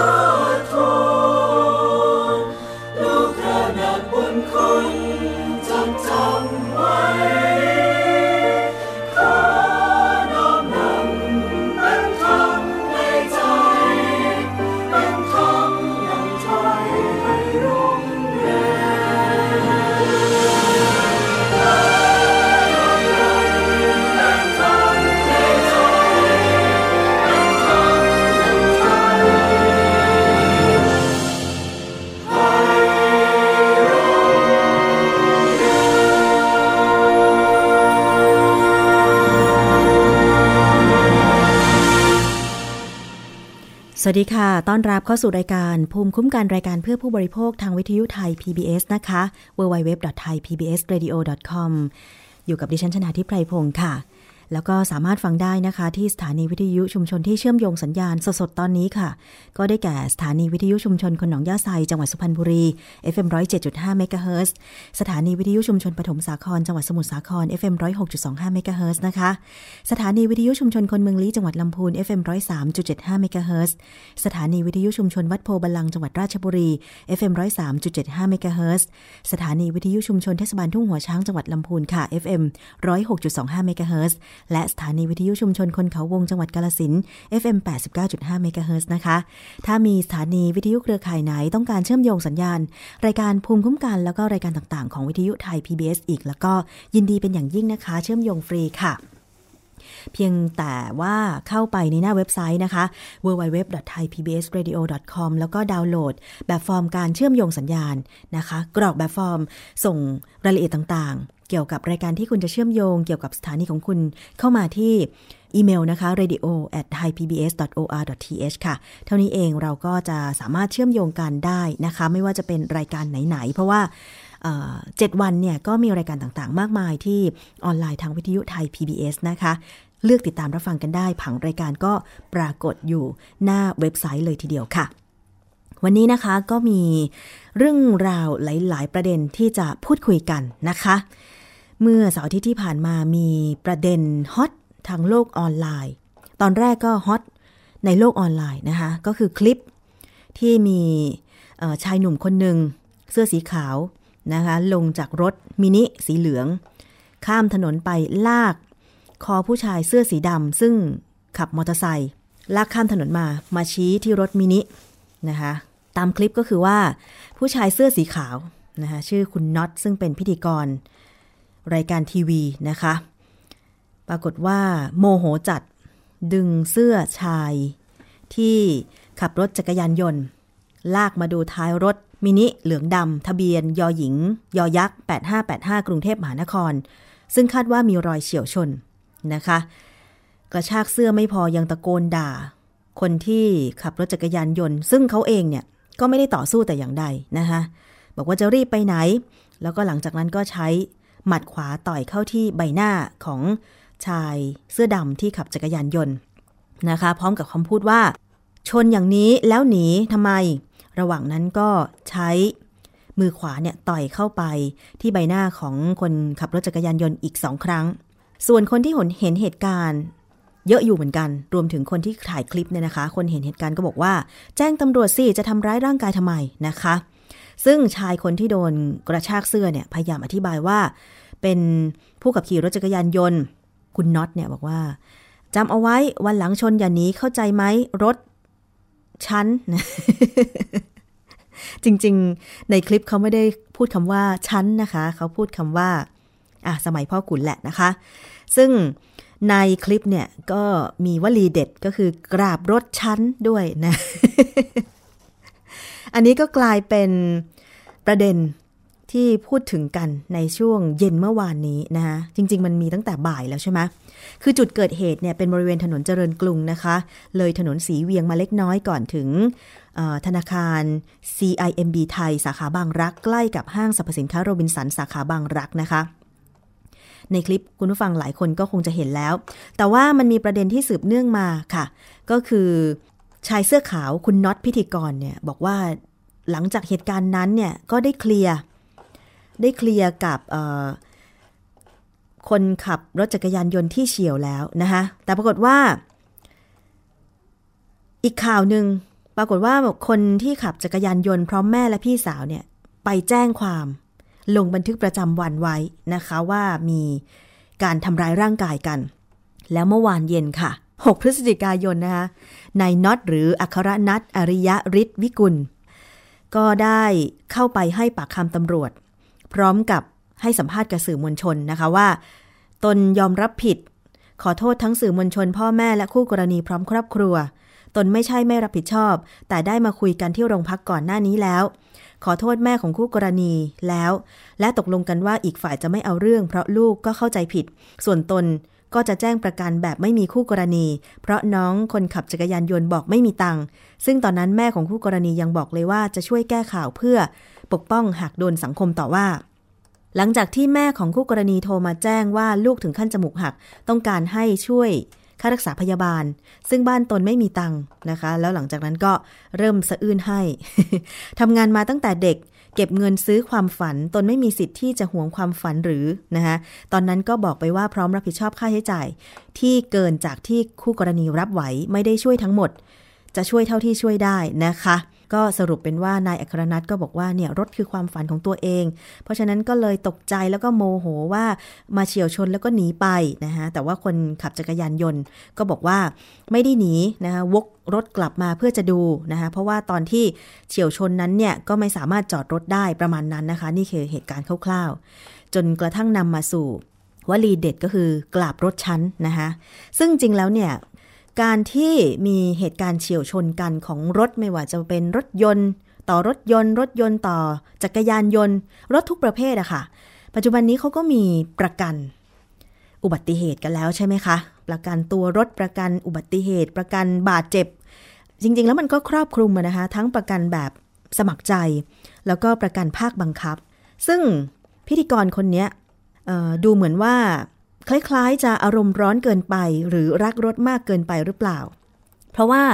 Oh. วัสดีค่ะ ต้อนรับเข้าสู่รายการภูมิคุ้มกันรายการเพื่อผู้บริโภคทางวิทยุไทย PBS นะคะ www.thaipbsradio.com อยู่กับดิฉันชนาทิพไพรพงศ์ค่ะ แล้วก็สามารถฟังได้นะคะ ที่สถานีวิทยุชุมชนที่เชื่อมโยงสัญญาณสดๆตอนนี้ค่ะ ก็ได้แก่สถานีวิทยุชุมชนคนหนองยาไซจังหวัดสุพรรณบุรี FM 107.5เมกะเฮิรตซ์สถานีวิทยุชุมชนปฐมสาครจังหวัดสมุทรสาคร FM 106.25เมกะเฮิรตซ์นะคะ สถานีวิทยุชุมชนคนเมืองลี้จังหวัดลำพูน FM 103.75เมกะเฮิรตซ์สถานีวิทยุชุมชนวัดโพธิ์บัลลังก์จังหวัดราชบุรี FM 103.75เมกะเฮิรตซ์สถานีวิทยุชุมชนเทศบาลทุ่งหัวช้างจังหวัดลำพูนค่ะ FM 106.25เมกะเฮิรตซ์และสถานีวิทยุชุมชนคนเขาวงจังหวัดกาฬสินธุ์ FM 89.5เมกะเฮิรตซ์นะคะ ถ้ามีสถานีวิทยุเครือข่ายไหนต้องการเชื่อมโยงสัญญาณ รายการภูมิคุ้มกันแล้วก็รายการต่างๆ ของวิทยุไทย PBS อีก แล้วก็ยินดีเป็นอย่างยิ่งนะคะ เชื่อมโยงฟรีค่ะเพียงแต่ว่าเข้าไปในหน้าเว็บไซต์นะคะ www.thaipbsradio.com แล้วก็ดาวน์โหลด แบบฟอร์มการเชื่อมโยงสัญญาณนะคะ กรอกแบบฟอร์มส่งรายละเอียดต่างๆ เกี่ยวกับรายการที่คุณจะเชื่อมโยงเกี่ยวกับสถานีของคุณเข้ามาที่อีเมลนะคะ radio at thaipbs.or.th ค่ะ เท่านี้เองเราก็จะสามารถเชื่อมโยงกันได้นะคะ ไม่ว่าจะเป็นรายการไหน ๆ เพราะว่าเจ็ดวันเนี่ยก็มีรายการต่างๆ มากมายที่ออนไลน์ทางวิทยุไทย PBS นะคะ เลือกติดตามรับฟังกันได้ ผังรายการก็ปรากฏอยู่หน้าเว็บไซต์เลยทีเดียวค่ะ วันนี้นะคะก็มีเรื่องราวหลาย ๆ ประเด็นที่จะพูดคุยกันนะคะ เมื่อเสาร์ทิตย์ที่ผ่านมามีประเด็นฮอตทางโลกออนไลน์ ตอนแรกก็ฮอตในโลกออนไลน์นะคะ ก็คือคลิปที่มีชายหนุ่มคนหนึ่งเสื้อสีขาวนะคะลงจากรถมินิสีเหลือง ข้ามถนนไปลาก คอผู้ชายเสื้อสีดำซึ่งขับมอเตอร์ไซค์ลากข้ามถนนมามาชี้ที่รถมินินะคะตามคลิปก็คือว่าผู้ชายเสื้อสีขาวนะคะชื่อคุณน็อตซึ่งเป็นพิธีกร รายการทีวีนะคะ ปรากฏว่าโมโหจัดดึงเสื้อชาย ที่ขับรถจักรยานยนต์ ลากมาดูท้ายรถมินิเหลืองดำทะเบียนยอหญิง ยอยักษ์ 8585 กรุงเทพมหานคร ซึ่งคาดว่ามีรอยเฉียวชนนะคะ กระชากเสื้อไม่พอยังตะโกนด่า คนที่ขับรถจักรยานยนต์ ซึ่งเขาเองเนี่ยก็ไม่ได้ต่อสู้แต่อย่างใดนะคะ บอกว่าจะรีบไปไหน แล้วก็หลังจากนั้นก็ใช้ หมัดขวาต่อยเข้าที่ใบหน้าของชายเสื้อดำที่ขับจักรยานยนต์นะคะ พร้อมกับคำพูดว่า ชนอย่างนี้แล้วหนีทำไม ระหว่างนั้นก็ใช้มือขวาเนี่ยต่อยเข้าไปที่ใบหน้าของคนขับรถจักรยานยนต์อีกสองครั้ง ส่วนคนที่เห็นเหตุการณ์เยอะอยู่เหมือนกัน รวมถึงคนที่ถ่ายคลิปเนี่ยนะคะ คนเห็นเหตุการณ์ก็บอกว่า แจ้งตำรวจสิ จะทำร้ายร่างกายทำไมนะคะ ซึ่งชายคนที่โดนกระชากเสื้อเนี่ยพยายามอธิบายว่า เป็นผู้ขับขี่รถจักรยานยนต์ คุณน็อตเนี่ยบอกว่าจำเอาไว้วันหลังชนอย่าหนีเข้าใจไหมรถชั้นจริงๆ ในคลิปเขาไม่ได้พูดคำว่าชั้นนะคะ เขาพูดคำว่าอะสมัยพ่อขุนแหละนะคะ ซึ่งในคลิปเนี่ยก็มีวลีเด็ดก็คือกราบรถชั้นด้วยนะ อันนี้ก็กลายเป็นประเด็นที่พูดถึงกันในช่วงเย็นเมื่อวานนี้นะคะจริง ๆ มันมีตั้งแต่บ่ายแล้วใช่ไหมคือจุดเกิดเหตุเนี่ยเป็นบริเวณถนนเจริญกรุงนะคะ เลยถนนสีเวียงมาเล็กน้อยก่อนถึงธนาคาร CIMB ไทย สาขาบางรัก ใกล้กับห้างสรรพสินค้าโรบินสันสาขาบางรักนะคะ ในคลิปคุณผู้ฟังหลายคนก็คงจะเห็นแล้ว แต่ว่ามันมีประเด็นที่สืบเนื่องมาค่ะ ก็คือ ชายเสื้อขาวคุณน็อตพิธีกรเนี่ยบอกว่าหลังจากเหตุการณ์นั้นเนี่ยก็ได้เคลียร์ได้เคลียร์กับคนขับรถจักรยานยนต์ที่เฉียวแล้วนะคะแต่ปรากฏว่า อีกข่าวหนึ่งปรากฏว่าคนที่ขับจักรยานยนต์พร้อมแม่และพี่สาวเนี่ยไปแจ้งความลงบันทึกประจำวันไว้นะคะว่ามีการทำร้ายร่างกายกัน แล้วเมื่อวานเย็นค่ะ 6 พฤศจิกายนนะคะนายน็อตหรืออัครนัทอริยะฤทธิ์วิกุล ก็ได้เข้าไปให้ปากคำตำรวจ พร้อมกับให้สัมภาษณ์กับสื่อมวลชนนะคะว่า ตนยอมรับผิด ขอโทษทั้งสื่อมวลชน พ่อแม่และคู่กรณีพร้อมครอบครัว ตนไม่ใช่ไม่รับผิดชอบ แต่ได้มาคุยกันที่โรงพักก่อนหน้านี้แล้ว ขอโทษแม่ของคู่กรณีแล้ว และตกลงกันว่าอีกฝ่ายจะไม่เอาเรื่อง เพราะลูกก็เข้าใจผิด ส่วนตน ก็จะแจ้งประกันแบบไม่มีคู่กรณี เพราะน้องคนขับจักรยานยนต์บอกไม่มีตังค์ซึ่งตอนนั้นแม่ของคู่กรณียังบอกเลยว่าจะช่วยแก้ข่าวเพื่อปกป้องหากโดนสังคมต่อว่า หลังจากที่แม่ของคู่กรณีโทรมาแจ้งว่าลูกถึงขั้นจมูกหัก ต้องการให้ช่วยค่ารักษาพยาบาล ซึ่งบ้านตนไม่มีตังค์นะคะ แล้วหลังจากนั้นก็เริ่มสะอื้นให้ทำงานมาตั้งแต่เด็ก เก็บเงินซื้อความฝัน ตนไม่มีสิทธิ์ที่จะหวงความฝันหรือนะคะตอนนั้นก็บอกไปว่าพร้อมรับผิดชอบค่าใช้จ่าย ที่เกินจากที่คู่กรณีรับไหวไม่ได้ช่วยทั้งหมด จะช่วยเท่าที่ช่วยได้นะคะ ก็สรุปเป็นว่านายอัครนัทก็บอกว่าเนี่ยรถคือความฝันของตัวเอง เพราะฉะนั้นก็เลยตกใจแล้วก็โมโหว่ามาเฉียวชนแล้วก็หนีไปนะคะแต่ว่าคนขับจักรยานยนต์ ก็บอกว่าไม่ได้หนีนะคะวกรถกลับมาเพื่อจะดูนะคะเพราะว่าตอนที่เฉียวชนนั้นเนี่ยก็ไม่สามารถจอดรถได้ประมาณนั้นนะคะ นี่คือเหตุการณ์คร่าวๆ จนกระทั่งนำมาสู่วลีเด็ดก็คือกราบรถชั้นนะคะซึ่งจริงแล้วเนี่ย การที่มีเหตุการณ์เฉียวชนกันของรถไม่ว่าจะเป็นรถยนต์ ต่อรถยนต์ รถยนต์ต่อจักรยานยนต์ รถทุกประเภทอะค่ะ ปัจจุบันนี้เขาก็มีประกันอุบัติเหตุกันแล้วใช่ไหมคะ ประกันตัวรถประกันอุบัติเหตุ ประกันบาดเจ็บ จริงๆ แล้วมันก็ครอบคลุมนะคะ ทั้งประกันแบบสมัครใจ แล้วก็ประกันภาคบังคับ ซึ่งพิธีกรคนนี้ดูเหมือนว่า คล้ายๆ จะอารมณ์ร้อนเกินไป หรือรักรถมากเกินไปหรือเปล่า เพราะว่า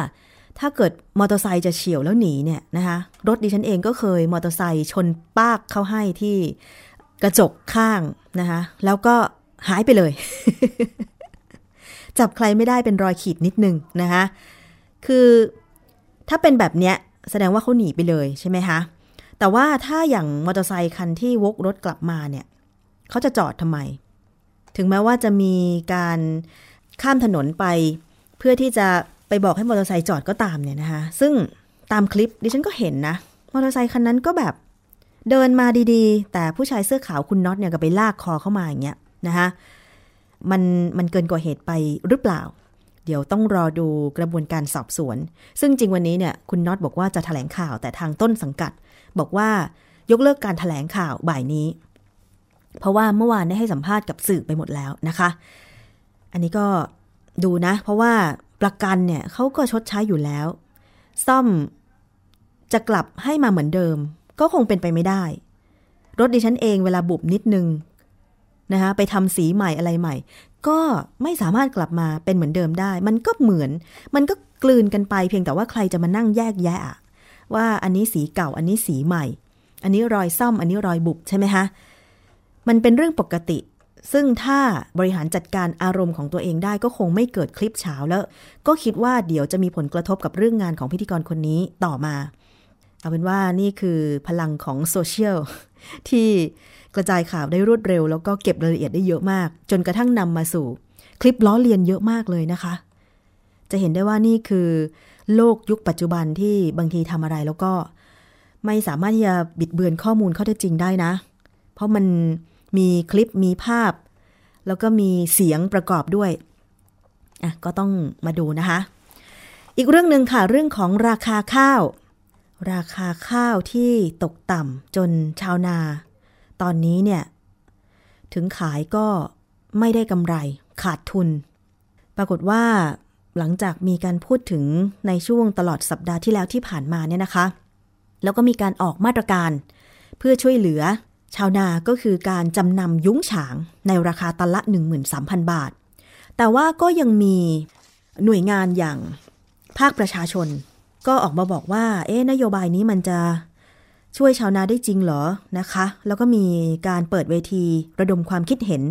ถ้าเกิดมอเตอร์ไซค์จะเฉียวแล้วหนีเนี่ยนะคะรถดิฉันเองก็เคยมอเตอร์ไซค์ชนปากเข้าให้ที่กระจกข้างนะคะแล้วก็หายไปเลย จับใครไม่ได้เป็นรอยขีดนิดนึงนะคะคือถ้าเป็นแบบเนี้ยแสดงว่าเขาหนีไปเลยใช่ไหมคะแต่ว่าถ้าอย่างมอเตอร์ไซคันที่วกรถกลับมาเนี่ยเขาจะจอดทำไม ถึงแม้ว่าจะมีการข้ามถนนไป เพื่อที่จะไปบอกให้มอเตอร์ไซค์จอดก็ตามเนี่ยนะคะ ซึ่งตามคลิปดิฉันก็เห็นนะ มอเตอร์ไซคันนั้นก็แบบเดินมาดีๆ แต่ผู้ชายเสื้อขาวคุณน็อตเนี่ยก็ไปลากคอเข้ามาอย่างเงี้ยนะคะมันมันเกินกว่าเหตุไปหรือเปล่า เดี๋ยวต้องรอดูกระบวนการสอบสวน ซึ่งจริงวันนี้เนี่ยคุณน็อตบอกว่าจะถแถลงข่าวแต่ทางต้นสังกัด บอกว่ายกเลิกการถแถลงข่าวบ่ายนี้ เพราะว่าเมื่อวานได้ให้สัมภาษณ์กับสื่อไปหมดแล้วนะคะ อันนี้ก็ดูนะ เพราะว่าประกันเนี่ยเขาก็ชดใช้อยู่แล้ว ซ่อมจะกลับให้มาเหมือนเดิม ก็คงเป็นไปไม่ได้ รถดิฉันเองเวลาบุบนิดนึงนะคะไปทำสีใหม่อะไรใหม่ ก็ไม่สามารถกลับมาเป็นเหมือนเดิมได้ มันก็เหมือน มันก็กลืนกันไปเพียงแต่ว่าใครจะมานั่งแยกแยะว่าอันนี้สีเก่าอันนี้สีใหม่ อันนี้รอยซ่อมอันนี้รอยบุบใช่ไหมคะ มันเป็นเรื่องปกติ ซึ่งถ้าบริหารจัดการอารมณ์ของตัวเองได้ก็คงไม่เกิดคลิปเช้าแล้ว ก็คิดว่าเดี๋ยวจะมีผลกระทบกับเรื่องงานของพิธีกรคนนี้ต่อมา เอาเป็นว่านี่คือพลังของโซเชียลที่กระจายข่าวได้รวดเร็ว แล้วก็เก็บรายละเอียดได้เยอะมาก จนกระทั่งนำมาสู่คลิปล้อเลียนเยอะมากเลยนะคะ จะเห็นได้ว่านี่คือ โลกยุคปัจจุบันที่บางทีทำอะไรแล้วก็ ไม่สามารถที่จะบิดเบือนข้อมูลข้อเท็จจริงได้นะ เพราะมัน มีคลิปมีภาพ แล้วก็มีเสียงประกอบด้วยอะก็ต้องมาดูนะคะ อีกเรื่องหนึ่งค่ะเรื่องของราคาข้าว ราคาข้าวที่ตกต่ำจนชาวนา ตอนนี้เนี่ย ถึงขายก็ไม่ได้กำไรขาดทุน ปรากฏว่าหลังจากมีการพูดถึงในช่วงตลอดสัปดาห์ที่แล้วที่ผ่านมาเนี่ยนะคะ แล้วก็มีการออกมาตรการ เพื่อช่วยเหลือ ชาวนาก็คือการจำนำยุ้งฉางในราคาตันละ 13,000 บาท แต่ว่าก็ยังมีหน่วยงานอย่างภาคประชาชน ก็ออกมาบอกว่า เอ๊นโยบายนี้มันจะช่วยชาวนาได้จริงเหรอนะคะ แล้วก็มีการเปิดเวทีระดมความคิดเห็น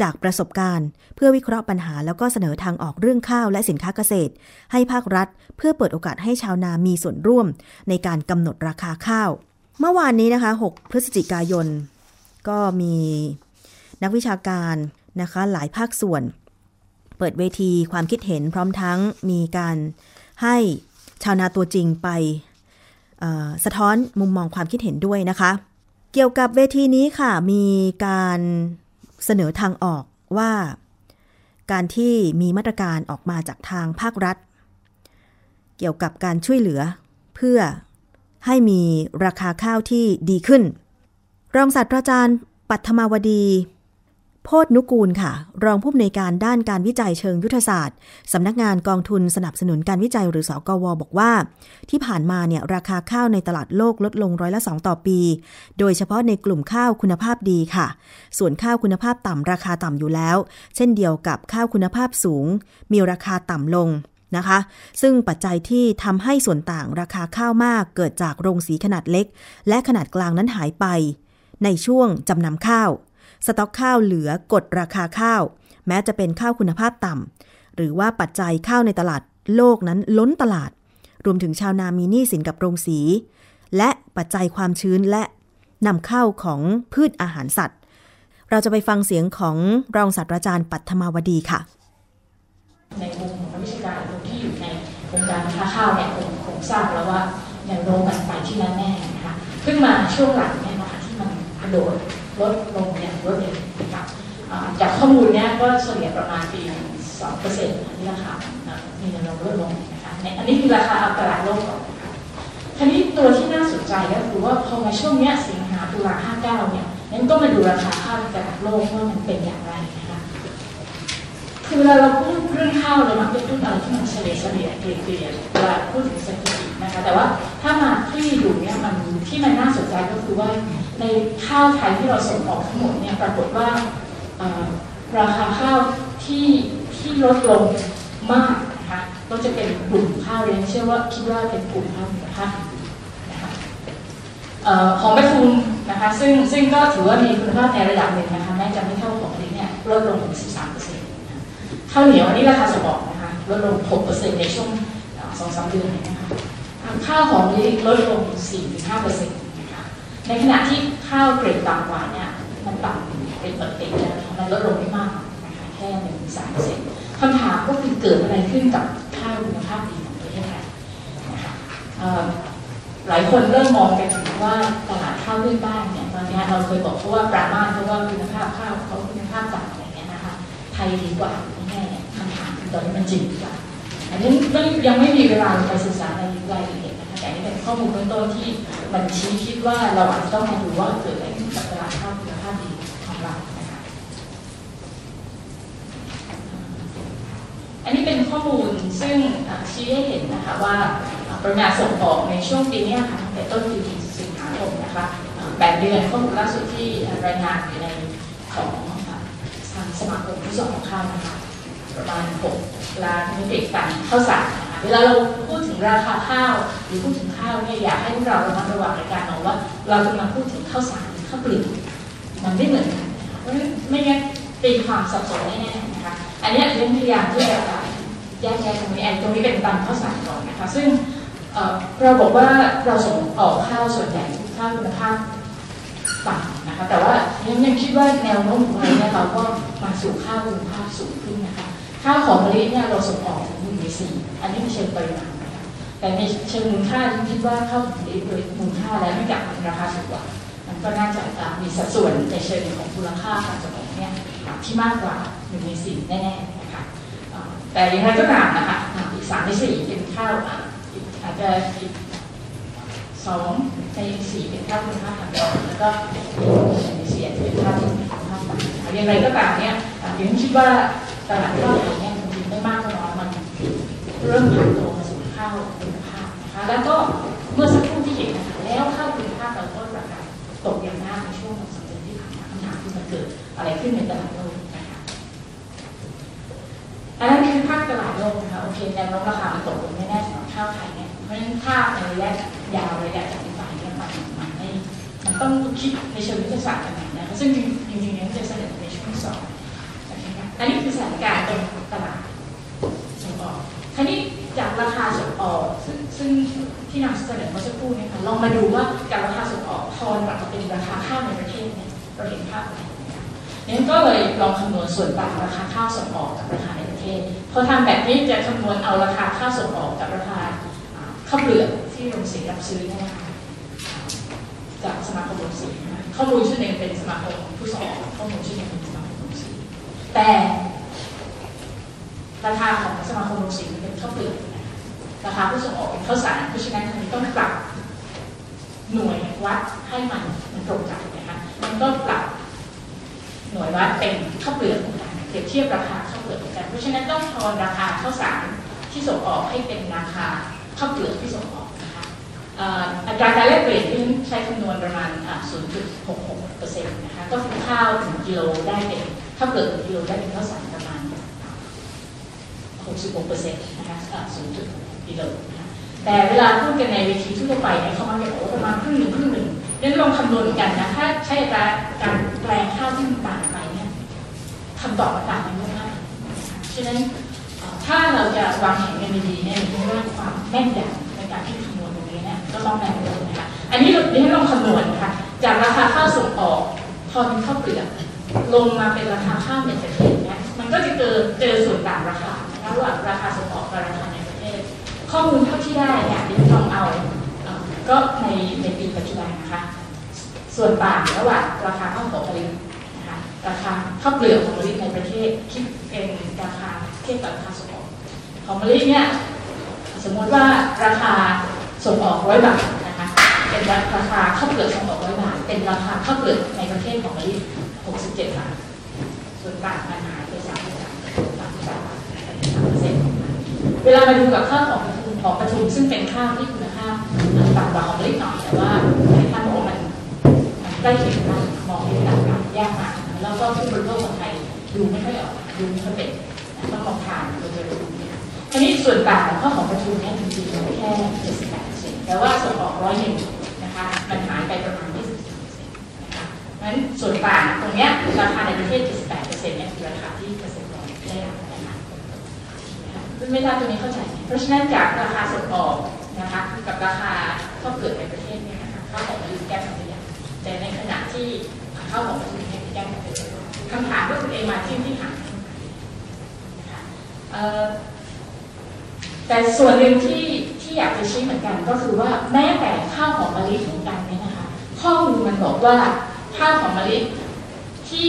จากประสบการณ์ เพื่อวิเคราะห์ปัญหาแล้วก็เสนอทางออกเรื่องข้าวและสินค้าเกษตร ให้ภาครัฐ เพื่อเปิดโอกาสให้ชาวนามีส่วนร่วมในการกำหนดราคาข้าว เมื่อวานนี้นะคะ 6 พฤศจิกายน ก็มีนักวิชาการนะคะหลายภาคส่วน เปิดเวทีความคิดเห็นพร้อมทั้งมีการให้ชาวนาตัวจริงไปสะท้อนมุมมองความคิดเห็นด้วยนะคะ เกี่ยวกับเวทีนี้ค่ะ มีการเสนอทางออกว่า การที่มีมาตรการออกมาจากทางภาครัฐ เกี่ยวกับการช่วยเหลือ เพื่อ ให้มีราคาข้าวที่ดีขึ้น รองศาสตราจารย์ปัทมาวดี โพธนุกูลค่ะ รองผู้อำนวยการด้านการวิจัยเชิงยุทธศาสตร์สำนักงานกองทุนสนับสนุนการวิจัยหรือสอกวบอกว่า ที่ผ่านมาเนี่ยราคาข้าวในตลาดโลกลดลงร้อยละสองต่อปี โดยเฉพาะในกลุ่มข้าวคุณภาพดีค่ะ ส่วนข้าวคุณภาพต่ำราคาต่ำอยู่แล้ว เช่นเดียวกับข้าวคุณภาพสูง มีราคาต่ำลง นะคะ ซึ่งปัจจัยที่ทำให้ส่วนต่างราคาข้าวมากเกิดจากโรงสีขนาดเล็ก และขนาดกลางนั้นหายไป ในช่วงจำนำข้าว สต็อกข้าวเหลือกดราคาข้าว แม้จะเป็นข้าวคุณภาพต่ำหรือว่าปัจจัยข้าวในตลาดโลกนั้นล้นตลาด รวมถึงชาวนามีหนี้สินกับโรงสี และปัจจัยความชื้นและนำเข้าของพืชอาหารสัตว์ เราจะไปฟังเสียงของรองศาสตราจารย์ปัทมาวดีค่ะ ในมุมของนักวิชาการที่อยู่ในวงการค้าข้าวเนี่ยผมคงทราบแล้วว่าแนวโน้มมันไปที่นั่นแน่นะคะขึ้นมาช่วงหลังเนี่ยนะคะที่มันกระโดดลดลงอย่างรวดเร็วนะครับจากข้อมูลเนี้ยก็เฉลี่ยประมาณปีสองเปอร์เซ็นต์ที่ราคามีแนวโน้มลดลงนะคะอันนี้คือราคาตลาดโลกก่อนนะคะทีนี้ตัวที่น่าสนใจก็คือว่าพอมาช่วงเนี้ยสิงหาตุลาห้าเก้าเนี่ยนั้นก็มาดูราคาข้าวในตลาดโลกว่ามันเป็นอย่างไรนะ คือเวลาเราพูดเรื่องข้าวเรามักจะพูดอะไรที่มันเฉลี่ยเฉลี่ยเกลี่ยเกลี่ยเวลาพูดถึงเศรษฐกิจนะคะแต่ว่าถ้ามาที่ดูเนี่ยมันที่มันน่าสนใจก็คือว่าในข้าวไทยที่เราส่งออกทั้งหมดเนี่ยปรากฏว่าราคาข้าวที่ที่ลดลงมากนะคะก็จะเป็นกลุ่มข้าวเรียนเชื่อว่าคิดว่าเป็นกลุ่มข้าวคุณภาพนะคะของแม่ฟูมนะคะซึ่งซึ่งก็ถือว่ามีคุณภาพในระดับหนึ่งนะคะแม้จะไม่เท่าของนี้เนี่ยลดลงถึง13เปอร์เซ็นต์ ข้าวเหนียวอันนี้ราคาส่งออกนะคะลดลง6เปอร์เซ็นต์ในช่วงสองสามเดือนนะคะข้าวหอมนี้ลดลง 4-5เปอร์เซ็นต์นะคะในขณะที่ข้าวเกรดต่ำกว่าเนี่ยมันต่ำเป็นปกติแล้วมันลดลงไม่มากนะคะแค่หนึ่งสามเปอร์เซ็นต์คำถามก็คือเกิดอะไรขึ้นกับข้าวคุณภาพดีของประเทศไทยนะคะหลายคนเริ่มมองไปถึงว่าตลาดข้าวเรื่องบ้านเนี่ยตอนนี้เราเคยบอกเพราะว่าปรามาเพราะว่าคุณภาพข้าวเขาคุณภาพต่ำ ไทยดีกว่าแน่คำถามตอนนี้มันจริงหรือเปล่า อันนี้ยังไม่มีเวลาไปศึกษาในรายละเอียดนะคะแต่นี่เป็นข้อมูลเบื้องต้นที่มันชี้คิดว่าเราอาจจะต้องมาดูว่าเกิดอะไรขึ้นกับตลาดข้าวคุณภาพดีของเรานะคะอันนี้เป็นข้อมูลซึ่งชี้ให้เห็นนะคะว่าปริมาณส่งออกในช่วงปีนี้ค่ะแต่ต้นปีสิงหาคมนะคะแปดเดือนข้อมูลล่าสุดที่รายงานอยู่ในของ สมาคมผู้ส่งออกข้าวนะคะประมาณ6ล้านเมตรตันข้าวสารนะคะเวลาเราพูดถึงราคาข้าวหรือพูดถึงข้าวเนี่ยอยากให้พวกเราระมัดระวังในการมองว่า เรากำลังพูดถึงข้าวสารข้าวเปลือกมันไม่เหมือนกันนะคะเพราะไม่งั้นตีความสับสนแน่ๆนะคะอันนี้เรื่องพยายามที่จะแยกแยะตรงนี้ไอ้ตรงนี้เป็นตันข้าวสารก่อนนะคะซึ่งเราบอกว่าเราส่งออกข้าวส่วนใหญ่ข้าวคุณภาพ ต่ำนะคะแต่ว่ายังยังคิดว่าแนวโน้มของเราเนี่ยเราก็มาสู่ข้าคุณภาพสูงขึ้นนะคะข้าของมะลิเนี่ยเราส่งออกถึงหนึ่งในสี่อันนี้ในเชิงปริมาณนะคะแต่ในเชิงมูลค่ายังคิดว่าข้าวของมะลิโดยมูลค่าแล้วไม่จากมันราคาสูงกว่ามันก็น่าจะมีสัดส่วนในเชิงของมูลค่าการส่งออกเนี่ยที่มากกว่าหนึ่งในสี่แน่ๆนะคะแต่อย่างไรก็ตามนะคะอีกสามในสี่เป็นข้าวอาจจะอีก สองในสี่เป็นข้าวคุณภาพต่ำแล้วก็ในสี่เป็นข้าวที่มีคุณภาพต่ำอย่างไรก็ตามเนี่ยยังคิดว่าตลาดข้าวไทยเนี่ยจริงๆไม่มากก็น้อยมันเริ่มผ่านตัวมาสู่ข้าวคุณภาพนะคะแล้วก็เมื่อสักครู่ที่เห็นนะคะแล้วข้าวคุณภาพเราก็ราคาตกอย่างมากในช่วงของสัปดาห์ที่ผ่านมาคำถามคือมันเกิดอะไรขึ้นในตลาดโลกนะคะอันนั้นคือภาพตลาดโลกนะคะโอเคแนวโน้มราคามันตกลงแน่ๆสำหรับข้าวไทยเนี่ยเพราะฉะนั้นภาพในระ ยาวระยะจากนี้ไปเนี่ยมันมันไม่มันต้องคิดในเชิงวิทยาศาสตร์กันหน่อยนะคะซึ่งจริงๆเนี่ยจะเสนอในช่วงสองอันนี้คือสถานการณ์ตรงตลาดส่งออกทีนี้จากราคาส่งออกซึ่งซึ่งที่นำเสนอเมื่อสักครู่เนี่ยค่ะลองมาดูว่าการราคาส่งออกทอนกลับมาเป็นราคาข้าวในประเทศเนี่ยเราเห็นภาพอะไรนั้นก็เลยลองคำนวณส่วนต่างราคาข้าวส่งออกกับราคาในประเทศพอทำแบบนี้จะคำนวณเอาราคาข้าวส่งออกกับราคาข้าวเปลือก ที่โรงสีรับซื้อเนี่ยนะคะจากสมาคมโรงสีข้อมูลชุดหนึ่งเป็นสมาคมผู้ส่งออกข้อมูลชุดหนึ่งเป็นสมาคมโรงสีแต่ราคาของสมาคมโรงสีเป็นข้าวเปลือกราคาผู้ส่งออกเป็นข้าวสารเพราะฉะนั้นมันต้องปรับหน่วยวัดให้มันมันตรงกันนะคะมันก็ปรับหน่วยวัดเป็นข้าวเปลือกกันเปรียบเทียบราคาข้าวเปลือกกัน เพราะฉะนั้นต้องทอนราคาข้าวสารที่ส่งออกให้เป็นราคาข้าวเปลือกที่ส่งออก อัตราการแลกเปลี่ยนที่ใช้คำนวณประมาณ 0.66%นะคะ ก็คือข้าวถึงกิโลได้เป็นข้าวเปลือกถึงกิโลได้เป็นข้าวสารประมาณ 66%นะคะ0.6กิโลนะคะแต่เวลาพูดกันในเวทีทั่วไปเนี่ยเขามักจะบอกว่าประมาณครึ่งหนึ่งครึ่งหนึ่งนี่ลองคำนวณกันนะ ถ้าใช้การการแปลงข้าวที่มันต่างไปเนี่ยคำตอบมันต่างกันเยอะมากฉะนั้นถ้าเราจะวางแผนกันดีๆเนี่ยเรื่องความแม่นยำในการที่ ก็ต้องแม่นยำนะคะอันนี้เราให้ลองคำนวณนะคะจากราคาข้าวส่งออกพอเป็นข้าวเปลือกลงมาเป็นราคาข้าวในประเทศเนี่ยมันก็จะเจอเจอส่วนต่างราคาระหว่างราคาส่งออกกับราคาในประเทศ ข้อมูลเท่าที่ได้เนี่ยดิฉันลองเอาก็ในในปีปัจจุบันนะคะ ส่วนต่างระหว่างราคาข้าวหอมมะลินะคะราคาข้าวเปลือกของมะลิในประเทศคิดเป็นราคาเทียบกับราคาส่งออกของมะลิเนี่ยสมมติว่าราคา ส่งออกร้อยบาทนะคะเป็นราคาข้าวเปลือกส่งออกร้อยบาท เป็นราคาข้าวเปลือกในประเทศของมะลิ67บาท ส่วนต่างมันหายไป33 33บาทเวลามาดูกับข้าวของประทุมของประทุมซึ่งเป็นข้าวที่คุณภาพต่ำกว่าของมะลิหน่อยแต่ว่าในท่านบอกมันมันใกล้เคียงกันมองไม่ต่างกันยากมากแล้วก็ผู้บริโภคคนไทยดูไม่ค่อยออกดูไม่ค่อยเป็นต้องลองทานดูเลยทีนี้ส่วนต่างของข้าของประทุมเนี่ยจริงๆแค่78 แต่ว่าส่งออกร้อยหนึ่งนะคะมันหายไปประมาณ23นะคะนั้นส่วนต่างตรงเนี้ยราคาในประเทศ 78%เนี่ยคือราคาที่เกษตรกรได้รับนะคะไม่ทราบตรงนี้เข้าใจเพราะฉะนั้นจากราคาส่งออกนะคะกับราคาข้าวเปลือกในประเทศเนี่ยนะคะข้าวของมะลิแก้ปัญหาแต่ในขณะที่ข้าวของประเทศเนี่ยแก้ปัญหาคำถามก็คือเอมาที่ที่หานะคะแต่ส่วนหนึ่งที่ ที่อยากจะชี้เหมือนกันก็คือว่าแม้แต่ข้าวของมะลิเหมือนกันเนี่ยนะคะข้อมูลมันบอกว่าข้าวของมะลิที่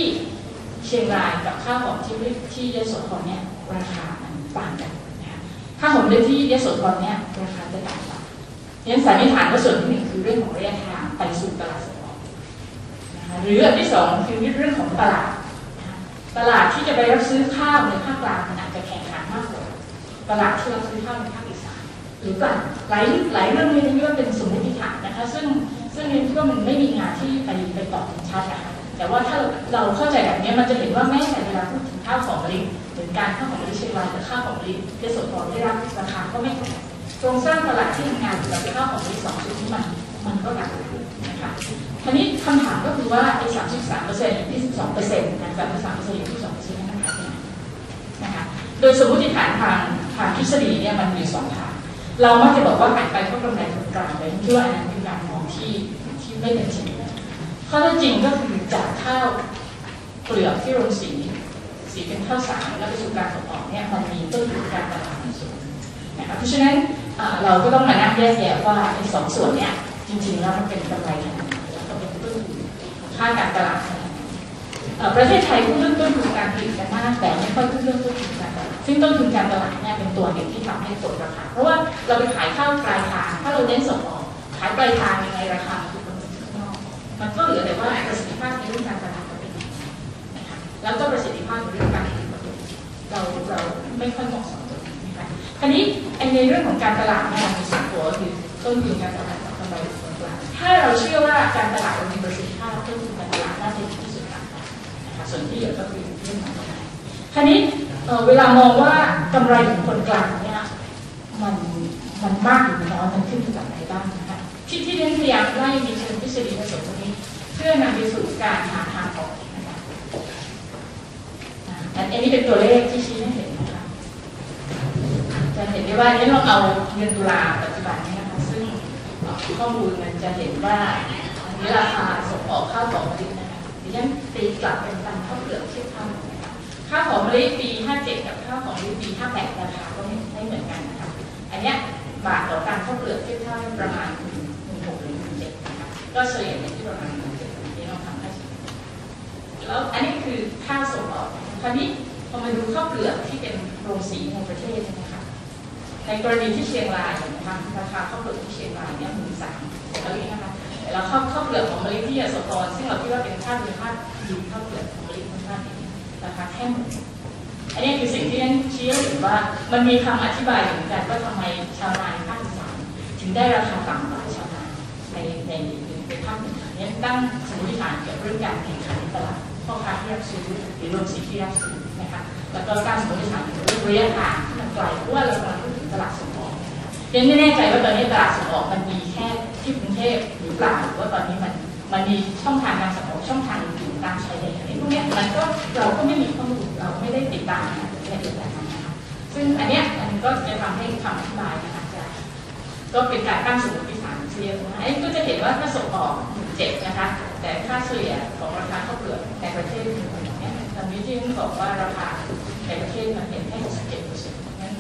เชียงรายกับข้าวของที่ที่ยโสธรเนี่ยราคามันต่างกันนะคะข้าวขอมะลิที่ยโสธรเนี่ยราคาจะต่างกันยังสันนิษฐานว่าส่วนที่หนึ่งคือเรื่องของระยะทางไปสู่ตลาดส่งออกนะคะหรืออันที่สองคือเรื่องของตลาดตลาดที่จะไปรับซื้อข้าวในภาคกลางมันอาจจะแข่งขันมากกว่าตลาดที่รับซื้อข้าวในภาคอีสาน หรือก่อนหลายหลายเรื่องนี้นี่ว่าเป็นสมมติฐานนะคะ ซึ่งซึ่งเรียนคิดว่ามันไม่มีงานที่ไปไปตอบชัดนะคะแต่ว่าถ้าเราเข้าใจแบบนี้มันจะเห็นว่าแม้แต่เวลาพูดถึงข้าวของมะลิหรือการข้าวของมะลิเชียงรายกับข้าวของมะลิที่สดพอได้รับราคาก็ไม่เท่ากันโครงสร้างตลาดที่ทำงานกับข้าวของมะลิสองชุดนี้มันมันก็หนักนะคะทีนี้คำถามก็คือว่าไอ้สามสิบสามเปอร์เซ็นต์ยี่สิบสองเปอร์เซ็นต์นะสามสิบสามเปอร์เซ็นต์ยี่สิบสองเปอร์เซ็นต์นั้นหายไปไหนนะคะ โดยสมมติฐานทางทางทฤษฎีเนี่ยมันมีสองทาง เรามักจะบอกว่าหายไปเพราะกำไรส่วนกลางแต่ที่ว่าอันนั้นคือการมองที่ที่ไม่เป็นจริงข้อเท็จจริงก็คือจากข้าวเปลือกที่โรงสีสีเป็นข้าวสารแล้วไปสู่การส่งออกเนี่ยมันมีต้นทุนการตลาดสูงนะคะเพราะฉะนั้นเราก็ต้องมานั่งแยกแยะว่าไอ้สองส่วนเนี่ยจริงๆแล้วมันเป็นกำไรขนาดไหนแล้วก็เป็นต้นทุนค่าการตลาดขนาดไหน ประเทศไทยพูดเรื่องต้นทุนการผลิตกันมาก แต่ไม่ค่อยพูดเรื่องต้นทุนการตลาดซึ่งต้นทุนการตลาดเนี่ยเป็นตัวหนึ่งที่ทำให้กราคาเพราะว่าเราไปขายข้าวปลายทางถ้าเราเน้นส่งออกขายปลายทางยังไงราคาถูกกว่าข้างนอกมันก็เหลือแต่ว่าประสิทธิภาพในเรื่องการตลาดก็เป็นนะคะแล้วก็ประสิทธิภาพในเรื่องการผลิตเราเราไม่ค่อยเหมาะสมตรงนี้นะคะคราวนี้ในเรื่องของการตลาดเนี่ยมีสองตัวคือต้นทุนการตลาดกับกำไรส่วนกลางถ้าเราเชื่อว่าการตลาดมันมีประสิทธิภาพต้นทุนการตลาดน่าจะ ส่วนที่เหลือก็คือเรื่องของกำไรคราวนี้เวลามองว่ากำไรของคนกลางเนี่ยมันมันมากหรือน้อยมันขึ้นอยู่กับอะไรบ้างนะคะที่ที่เรียนพยายามไล่มีเชิงทฤษฎีผสมตรงนี้ เพื่อนำไปสู่การหาทางออกนะคะอันนี้เป็นตัวเลขที่ชี้ให้เห็นนะคะจะเห็นได้ว่านี้เราเอาเดือนตุลาปัจจุบันนี้นะคะซึ่งข้อมูลมันจะเห็นว่าอันนี้ราคาส่งออกข้าวของมะลินะคะดิฉันตีกลับเป็น ลือกเทียบเท่านะคะข้าวของมะลิปี57 กับข้าวของมะลิปี58ราคาก็ไม่ไม่เหมือนกันนะคะอันนี้บาทต่อการข้าวเปลือกเทียบเท่าประมาณ16หรือ17นะคะก็เฉลี่ยอยู่ที่ประมาณ17นี่เราทำให้แล้วอันนี้คือค่าวส่งออกคราวนี้พอมาดูข้าวเปลือกที่เป็นโรงสีในประเทศนะคะในกรณีที่เชียงรายนะคะราคาข้าวเปลือกที่เชียงรายเนี่ยหมื่นสามมะลินะคะแล้วข้าวข้าวเปลือกของมะลิที่ยโสธรซึ่งเราคิดว่าเป็นค่าคุณภาพดีข้าวเปลือกของมะลิ คุณภาพดีราคาแค่หมื่นอันนี้คือสิ่งที่นั่นชี้ให้เห็นว่ามันมีคำอธิบายเหมือนกันว่าทำไมชาวนาภาคอีสานถึงได้ราคาต่ำกว่าชาวนาในในในภาคเหนือเนี่ยตั้งสมมติฐานเกี่ยวกับเรื่องการแข่งขันในตลาดพ่อค้าที่รับซื้อหรือโรงสีที่รับซื้อนะคะแล้วก็การสมมติฐานเกี่ยวกับเรื่องระยะทางที่มันไกลเพราะว่าเรากำลังพูดถึงตลาดส่งออกยังไม่แน่ใจว่าตอนนี้ตลาดส่งออกมันมีแค่ที่กรุงเทพหรือเปล่าหรือว่าตอนนี้มัน มันมีช่องทางการส่งออกช่องทางอื่นตามชายแดนอะไรพวกนี้มันก็เราก็ไม่มีข้อมูลเราไม่ได้ติดตามนะในเรื่องนั้นนะคะซึ่งอันเนี้ยมันก็จะทำให้คำอธิบายนะคะจะก็เป็นการตั้งสมมติฐานเฉลี่ยนะไอ้ก็จะเห็นว่าถ้าส่งออกเจ็ดนะคะแต่ค่าเฉลี่ยของราคาข้าวเปลือกในประเทศเป็นแบบนี้ตอนนี้ที่บอกว่าราคาในประเทศมันเห็นแค่67เปอร์เซ็นต์นั้น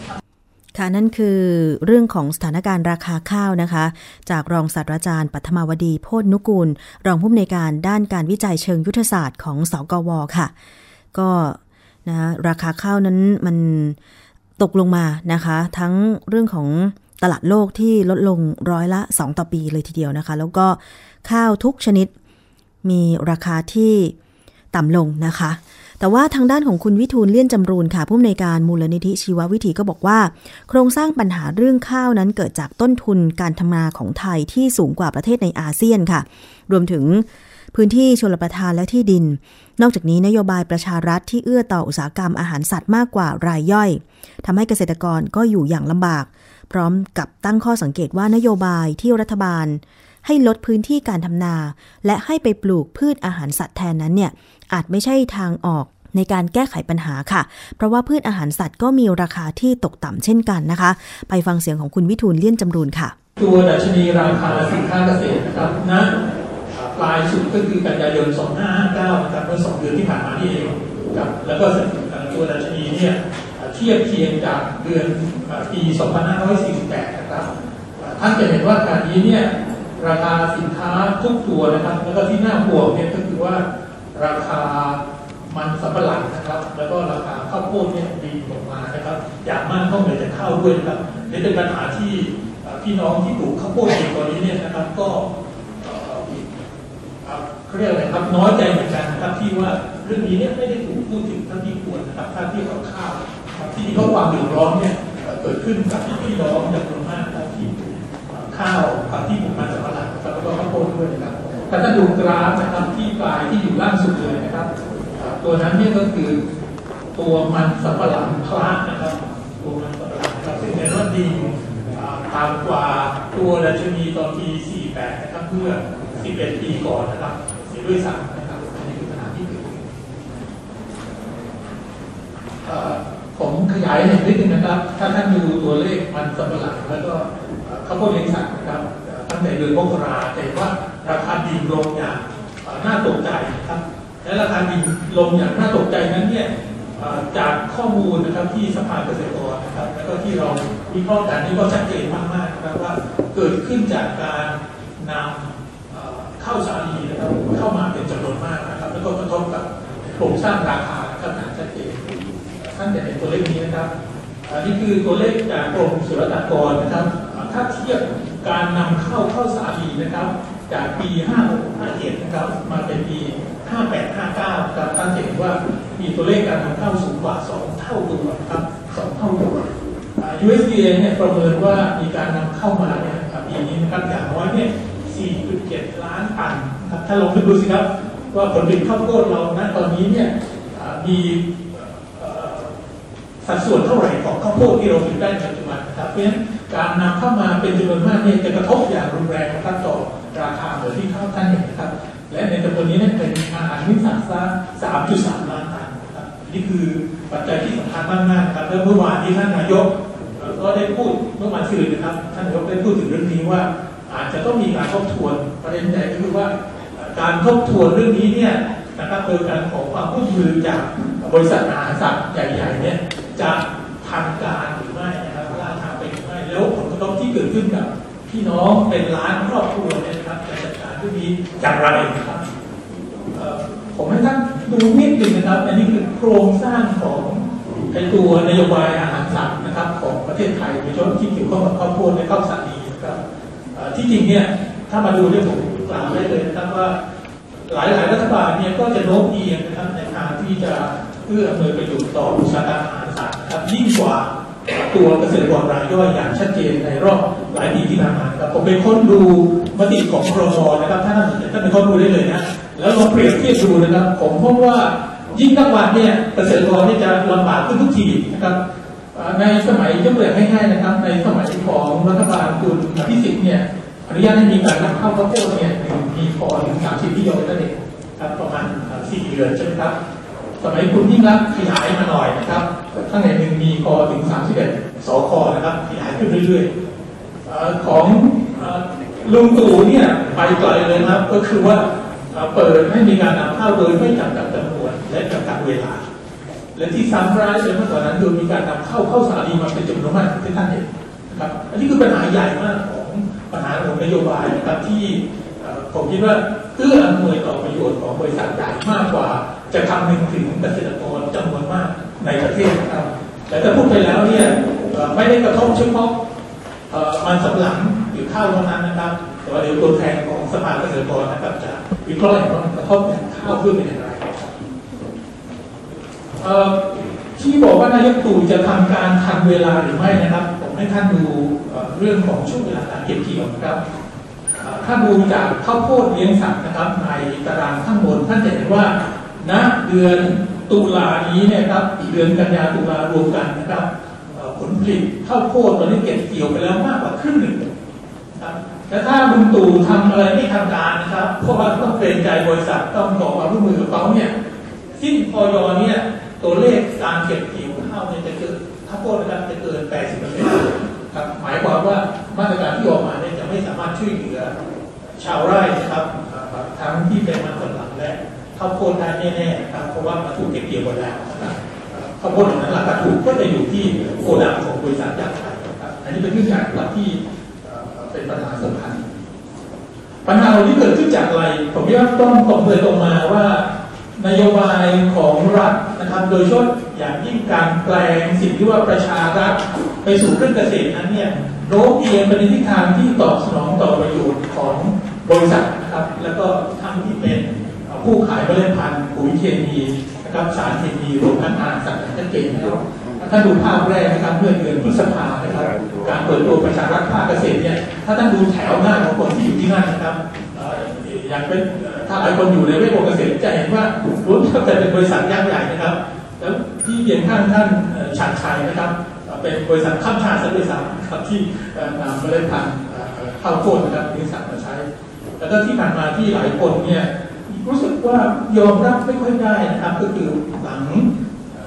ค่ะนั่นคือเรื่องของสถานการณ์ราคาข้าวนะคะ จากรองศาสตราจารย์ปัทมาวดีโพธนุกูล รองผู้อำนวยการด้านการวิจัยเชิงยุทธศาสตร์ของสกวค่ะ ก็นะราคาข้าวนั้นมันตกลงมานะคะ ทั้งเรื่องของตลาดโลกที่ลดลงร้อยละ 2 ต่อปีเลยทีเดียวนะคะ แล้วก็ข้าวทุกชนิดมีราคาที่ต่ำลงนะคะ แต่ว่าทางด้านของคุณวิทูลเลี่ยนจำรูนค่ะผู้อำนวยการมูลนิธิชีววิถีก็บอกว่า โครงสร้างปัญหาเรื่องข้าวนั้นเกิดจากต้นทุนการทำนาของไทยที่สูงกว่าประเทศในอาเซียนค่ะ รวมถึงพื้นที่ชลประทานและที่ดิน นอกจากนี้นโยบายประชารัฐที่เอื้อต่ออุตสาหกรรมอาหารสัตว์มากกว่ารายย่อยทำให้เกษตรกรก็อยู่อย่างลำบาก พร้อมกับตั้งข้อสังเกตว่านโยบายที่รัฐบาล ให้ลดพื้นที่การทำนา และให้ไปปลูกพืชอาหารสัตว์แทนนั้นเนี่ย อาจไม่ใช่ทางออกในการแก้ไขปัญหาค่ะ เพราะว่าพืชอาหารสัตว์ก็มีราคาที่ตกต่ำเช่นกันนะคะ ไปฟังเสียงของคุณวิทูลเลี่ยนจำรูนค่ะ ตัวดัชนีราคาสินค้าเกษตรนะครับณปลายสุดก็คือกันยายน 2559 นะครับเมื่อสองเดือนที่ผ่านมานี่เองครับแล้วก็ตัวดัชนีเนี่ยเทียบเคียงจากเดือนปี 2548 นะครับท่านจะเห็นว่าการนี้เนี่ยราคาสินค้าทุกตัวนะครับ แล้วก็ที่น่าห่วงเนี่ยก็คือว่า ราคามันสำปะหลังนะครับ แล้วก็ราคาข้าวโพดเนี่ยดีลงมานะครับอย่างมากต้องเหนือจากข้าวด้วยนะครับนี่เป็นปัญหาที่พี่น้องที่ปลูกข้าวโพดเองตอนนี้เนี่ยนะครับก็เรียกอะไรครับน้อยใจเหมือนกันนะครับที่ว่าเรื่องนี้เนี่ยไม่ได้ถูกพูดถึงเท่าที่ควรนะครับถ้าที่เขาข้าวที่เขาความเดือดร้อนเนี่ยเกิดขึ้นกับพี่น้องจำนวนมากที่ข้าวที่ปลูกมัน ถ้าท่านดูกราฟนะครับที่ปลายที่อยู่ล่างสุดเลยนะครับ ตัวนั้นเนี่ยก็คือตัวมันสับปะหลังพลาดนะครับตัวมันสับปะหลังครับซึ่งเห็นว่าดีต่ำกว่าตัวดัชนีตอนปี 48 นะครับเพื่อ 11 ปีก่อนนะครับเสียด้วยซ้ำนะครับอันนี้คือปัญหาที่เกิดขึ้นผมขยายเห็นนิดนึงนะครับ ถ้าท่านดูตัวเลขมันสับปะหลังแล้วก็ข้าวโพดเลี้ยงสัตว์นะครับตั้งแต่เดือนมกราแต่ว่า ราคาดิ่งลงอย่างน่าตกใจนะครับ และราคาดิ่งลงอย่างน่าตกใจนั้นเนี่ยจากข้อมูลนะครับที่สภาเกษตรกรนะครับ แล้วก็ที่เราวิเคราะห์กันนี่ก็ชัดเจนมากๆนะครับว่าเกิดขึ้นจากการนำเข้าสาลีนะครับเข้ามาเป็นจำนวนมากนะครับ แล้วก็กระทบกับโครงสร้างราคานะครับอย่างชัดเจนท่านจะเห็นตัวเลขนี้นะครับอันนี้คือตัวเลขจากกรมศุลกากรนะครับ ถ้าเทียบการนำเข้าเข้าสาลีนะครับ จากปี 56 57นะครับ มาเป็นปี 58 59 ครับท่านเห็นว่ามีตัวเลขการนำเข้าสูงกว่า 2 เท่าตัวครับ 2 เท่าตัว USDA เนี่ยประเมินว่ามีการนำเข้ามาเนี่ยปีนี้นะครับอย่างน้อยเนี่ย 4.7 ล้านตันครับถ้าลองดูสิครับ ว่าผลผลิตข้าวโพดเราณตอนนี้เนี่ยมีสัดส่วนเท่าไหร่ของข้าวโพดที่เราผลิตได้ในปัจจุบันนะครับเพราะฉะนั้น การนำเข้ามาเป็นจำนวนมากเนี่ยจะกระทบอย่างรุนแรงนะครับต่อราคาเหมือนที่ข้าวท่านเห็นนะครับ และในจำนวนนี้เนี่ยเป็นอาหารมิตรสารสร้า3.3ล้านตันนะครับนี่คือปัจจัยที่สำคัญมากๆนะครับและเมื่อวานที่ท่านนายกก็ได้พูดเมื่อวันศุกร์นะครับ ท่านนายกได้พูดถึงเรื่องนี้ว่า อาจจะต้องมีการทบทวนประเด็นใหญ่ก็คือว่า การทบทวนเรื่องนี้เนี่ยนะครับโดยการขอความร่วมมือจากบริษัทอาหารสัตว์ใหญ่ๆเนี่ยจะทันการ ที่เกิดขึ้นกับพี่น้องเป็นล้านครอบครัวเนี่ยนะครับจะจัดการเรื่องนี้อย่างไรครับผมให้ท่านดูนิดหนึ่งนะครับ อันนี้คือโครงสร้างของไอตัวนโยบายอาหารสัตว์นะครับ ของประเทศไทยโดยเฉพาะที่เกี่ยวข้องกับข้าวโพดและข้าวสาลีนะครับที่จริงเนี่ยถ้ามาดูเนี่ยผมกล่าวได้เลยนะครับว่าหลายๆรัฐบาลเนี่ยก็จะโน้มเอียงนะครับในทางที่จะเพื่ออำนวยประโยชน์ต่ออุตสาหกรรมอาหารสัตว์ครับยิ่งกว่า ตัวเกษตรกรรายย่อยอย่างชัดเจนในรอบหลายปีที่ผ่านมาครับผมไปค้นดูมติของครมนะครับท่านท่านไปค้นดูได้เลยนะแล้วลองเปรียบเทียบดูนะครับผมพบว่ายิ่งนักวันเนี่ยเกษตรกรนี่จะลำบากขึ้นทุกทีนะครับในสมัยยกตัวอย่างง่ายๆนะครับ ในสมัยของรัฐบาลคุณอภิสิทธิ์เนี่ยอนุญาตให้มีการนำเข้าข้าวโพดเนี่ยมีพอถึงสามสิบที่โยนนั่นเองครับประมาณสี่เดือนใช่ไหมครับ สมัยคุณยิ่งรักขยายมาหน่อยนะครับ ข้างในหนึ่งมีคอถึง 31สคนะครับขยายขึ้นเรื่อยๆของลุงตู่เนี่ยไปไกลเลยนะครับ ก็คือว่าเปิดให้มีการนำเข้าโดยไม่จำกัดจำนวนและจำกัดเวลา และที่ซ้ำร้ายเลยมากกว่านั้นคือมีการนำเข้าเข้าสาลีมาเป็นจำนวนมากที่ท่านเห็นนะครับ อันนี้คือปัญหาใหญ่มากของปัญหาของนโยบายนะครับที่ผมคิดว่าเอื้ออำนวยต่อประโยชน์ของบริษัทใหญ่มากกว่า จะคำนึงถึงเกษตรกรจำนวนมากในประเทศนะครับ แต่ถ้าพูดไปแล้วเนี่ยไม่ได้กระทบเฉพาะมันสำหลังหรือข้าวเท่านั้นนะครับ แต่ว่าเดี๋ยวตัวแทนของสภาเกษตรกรนะครับจะวิเคราะห์ว่ากระทบข้าวขึ้นเป็นอย่างไรที่บอกว่านายกตู่จะทำการทันเวลาหรือไม่นะครับ ผมให้ท่านดูเรื่องของช่วงเวลาการเก็บเกี่ยวนะครับถ้าดูจากข้าวโพดเลี้ยงสัตว์นะครับในตารางข้างบนท่านจะเห็นว่า ณเดือนตุลานี้เนี่ยครับเดือนกันยาตุลารวมกันนะครับผลผลิตข้าวโพดตอนนี้เก็บเกี่ยวไปแล้วมากกว่าครึ่งหนึ่งครับแต่ถ้าลุงตู่ทำอะไรไม่ทำการนะครับเพราะว่าต้องเกรงใจบริษัทต้องขอความร่วมมือกับเขาเนี่ยสิ้นพอยเนี่ยตัวเลขการเก็บเกี่ยวข้าวเนี่ยจะเกินข้าวโพดนะครับจะเกิน 80เปอร์เซ็นต์ครับหมายความว่ามาตรการที่ออกมาเนี่ยจะไม่สามารถช่วยเหลือชาวไร่นะครับทั้งที่เป็นมันหลังและ ข้าวโพดได้แน่ๆนะครับเพราะว่ามันถูกเก็บเกี่ยวหมดแล้วข้าวโพดนั้นราคาถูกก็จะอยู่ที่โกดังของบริษัทยักษ์ครับอันนี้เป็นเรื่องการที่เป็นปัญหาสำคัญปัญหาเหล่านี้เกิดขึ้นจากอะไร ผมว่าต้องตรงเลยตรงมาว่านโยบายของรัฐนะครับ โดยเฉพาะอย่างยิ่งการแปลงสิ่งที่ว่าประชารัฐไปสู่เครื่องเกษตรนั้นเนี่ยโน้มเอียงไปในทิศทางที่ตอบสนองต่อประโยชน์ของบริษัทนะครับ แล้วก็ทั้งที่เป็น ผู้ขายเมล็ดพันธุ์ปุ๋ยเคมีนะครับสารเคมีรวมทั้งอาหารสัตว์ชัดเจนนะครับถ้าดูภาพแรกนะครับเมื่อเดือนพฤษภานะครับการเปิดตัวประชารัฐภาคเกษตรเนี่ยถ้าท่านดูแถวหน้าของคนที่อยู่ที่นั่นนะครับอย่างเป็นถ้าหลายคนอยู่ในเวทวงเกษตรจะเห็นว่ารู้ว่าจะเป็นบริษัทยักษ์ใหญ่นะครับ แล้วที่เพียงข้างท่านชัดชัยนะครับ เป็นบริษัทข้ามชาติซะด้วยซ้ำครับที่นำเมล็ดพันธุ์ข้าวโพดนะครับบริษัทมาใช้ แล้วก็ที่ผ่านมาที่หลายคนเนี่ย รู้สึกว่ายอมรับไม่ค่อยได้นะครับ ก็คือหลัง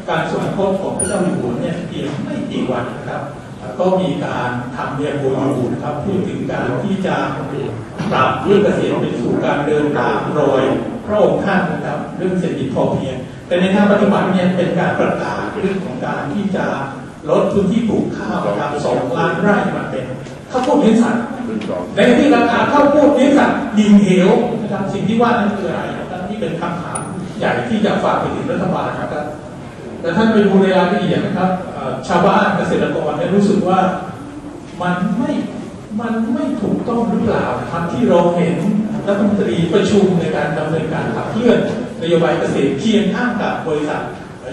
การสวรรคตของพระเจ้าอยู่หัวเนี่ยเพียงไม่กี่วันนะครับ ก็มีการทำเรียนโบยูนะครับพูดถึงการที่จะปรับเรื่องเกษตรไปสู่การเดินตามรอยพระองค์ท่านนะครับเรื่องเศรษฐกิจพอเพียง แต่ในทางปฏิบัติเนี่ยเป็นการประกาศเรื่องของการที่จะลดพื้นที่ปลูกข้าวนะครับสองล้านไร่มาเป็น ข้าวโพดเลี้ยงสัตว์ในที่ราคาข้าวโพดเลี้ยงสัตว์ยิงเหวนะครับสิ่งที่ว่านั้นคืออะไรนะครับที่เป็นคำถามใหญ่ที่จะฝากไปถึงรัฐบาลนะครับแต่ท่านไปดูในรายละเอียดนะครับชาวบ้านเกษตรกรเนี่ยรู้สึกว่ามันไม่มันไม่ถูกต้องหรือเปล่าครับที่เราเห็นรัฐมนตรีประชุมในการดำเนินการขับเคลื่อนนโยบายเกษตรเคียงข้างกับบริษัท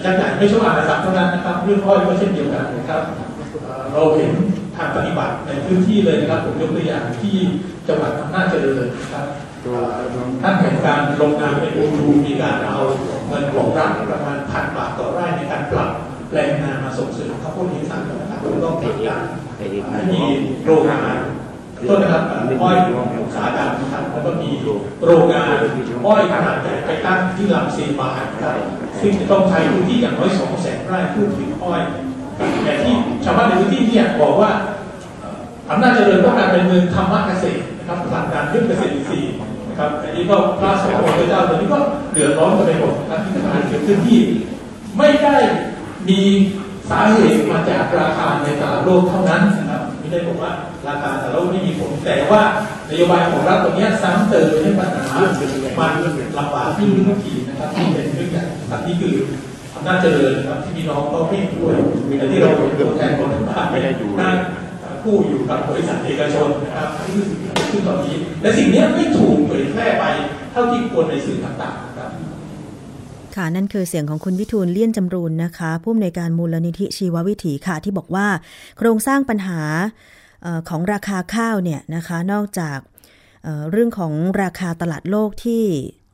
ยักษ์ใหญ่ไม่ใช่อาณาจักรเท่านั้นนะครับเรื่องอ้อยก็เช่นเดียวกันนะครับเราเห็น ทางปฏิบัติในพื้นที่เลยนะครับ ผมยกตัวอย่างที่จังหวัดอำนาจเจริญนะครับท่านแห่งการลงนามในอูรูมีการเอาเงินของรัฐประมาณพันบาทต่อไร่ในการปรับแปลงนามาส่งเสริมข้าวโพดเลี้ยงสัตว์นะครับต้องเกิดการมีโรงงานต้นนะครับอ้อยอุตสาหกรรมนะครับแล้วก็มีโรงงานอ้อยขนาดใหญ่ไปตั้งที่ลำซีบาร์ครับซึ่งจะต้องใช้พื้นที่อย่างน้อยสองแสนไร่เพื่อผลิตอ้อย แต่ที่ชาวบ้านในพื้นที่เนี่ยบอกว่าอำนาจเจริญต้องการเป็นเมืองธรรมะเกษตรนะครับผลักดันเรื่องเกษตรอินทรีย์นะครับอันนี้ก็พระสงฆ์พระเจ้าตอนนี้ก็เดือดร้อนกันไปหมดนะที่ทำงานเกิดขึ้นที่ ไม่ได้มีสาเหตุมาจากราคาในตลาดโลกเท่านั้นนะครับไม่ได้บอกว่าราคาตลาดโลกไม่มีผลแต่ว่านโยบายของรัฐตัวนี้ซ้ำเติมให้ปัญหามันลำบากขึ้นทุกทีนะครับที่เป็นเรื่องใหญ่ครับนี่คือ อำนาจเจริญครับที่พี่น้องก็ไม่ด้วยแต่ที่เราเป็นตัวแทนของรัฐบาลไม่ได้อยู่ผู้อยู่กับบริษัทเอกชนนะครับนี่คือสิ่งที่ขึ้นตอนนี้และสิ่งนี้ไม่ถูกเผยแพร่ไปเท่าที่ควรในสื่อต่างๆครับค่ะนั่นคือเสียงของคุณวิทูลเลี่ยนจำรูนนะคะ ผู้อำนวยการมูลนิธิชีววิถีค่ะ ที่บอกว่า โครงสร้างปัญหาของราคาข้าวเนี่ยนะคะ นอกจากเรื่องของราคาตลาดโลกที่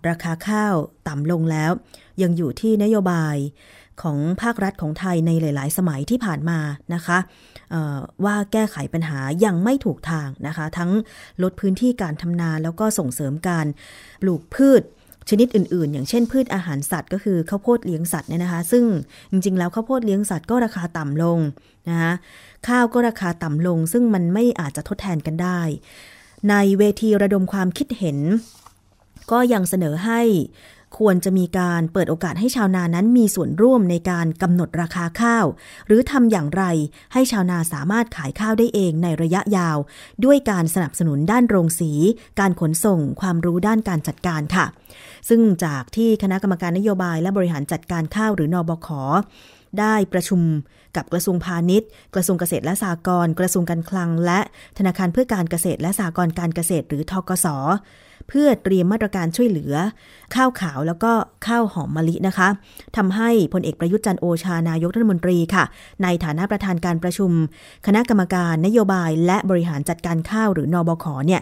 ราคาข้าวต่ำลงแล้ว ยังอยู่ที่นโยบายของภาครัฐของไทยในหลาย ๆ สมัยที่ผ่านมานะคะว่าแก้ไขปัญหายังไม่ถูกทางนะคะ ทั้งลดพื้นที่การทำนาแล้วก็ส่งเสริมการปลูกพืชชนิดอื่น ๆ อย่างเช่นพืชอาหารสัตว์ ก็คือข้าวโพดเลี้ยงสัตว์เนี่ยนะคะ ซึ่งจริง ๆ แล้วข้าวโพดเลี้ยงสัตว์ก็ราคาต่ำลงนะคะข้าวก็ราคาต่ำลง ซึ่งมันไม่อาจจะทดแทนกันได้ ในเวทีระดมความคิดเห็น ก็ยังเสนอให้ควรจะมีการเปิดโอกาสให้ชาวนานั้นมีส่วนร่วมในการกำหนดราคาข้าว หรือทำอย่างไรให้ชาวนาสามารถขายข้าวได้เองในระยะยาว ด้วยการสนับสนุนด้านโรงสี การขนส่งความรู้ด้านการจัดการค่ะ ซึ่งจากที่คณะกรรมการนโยบายและบริหารจัดการข้าวหรือนอบข ได้ประชุมกับกระทรวงพาณิชย์ กระทรวงเกษตรและสหกรณ์กระทรวงการคลัง และธนาคารเพื่อการเกษตรและสหกรณ์การเกษตรหรือทกส เพื่อเตรียมมาตรการช่วยเหลือ ข้าวขาวแล้วก็ข้าวหอมมะลินะคะทำให้พลเอกประยุทธ์จันโอชานายกรัฐมนตรีค่ะ ในฐานะประธานการประชุม คณะกรรมการนโยบายและบริหารจัดการข้าวหรือนอบขเนี่ย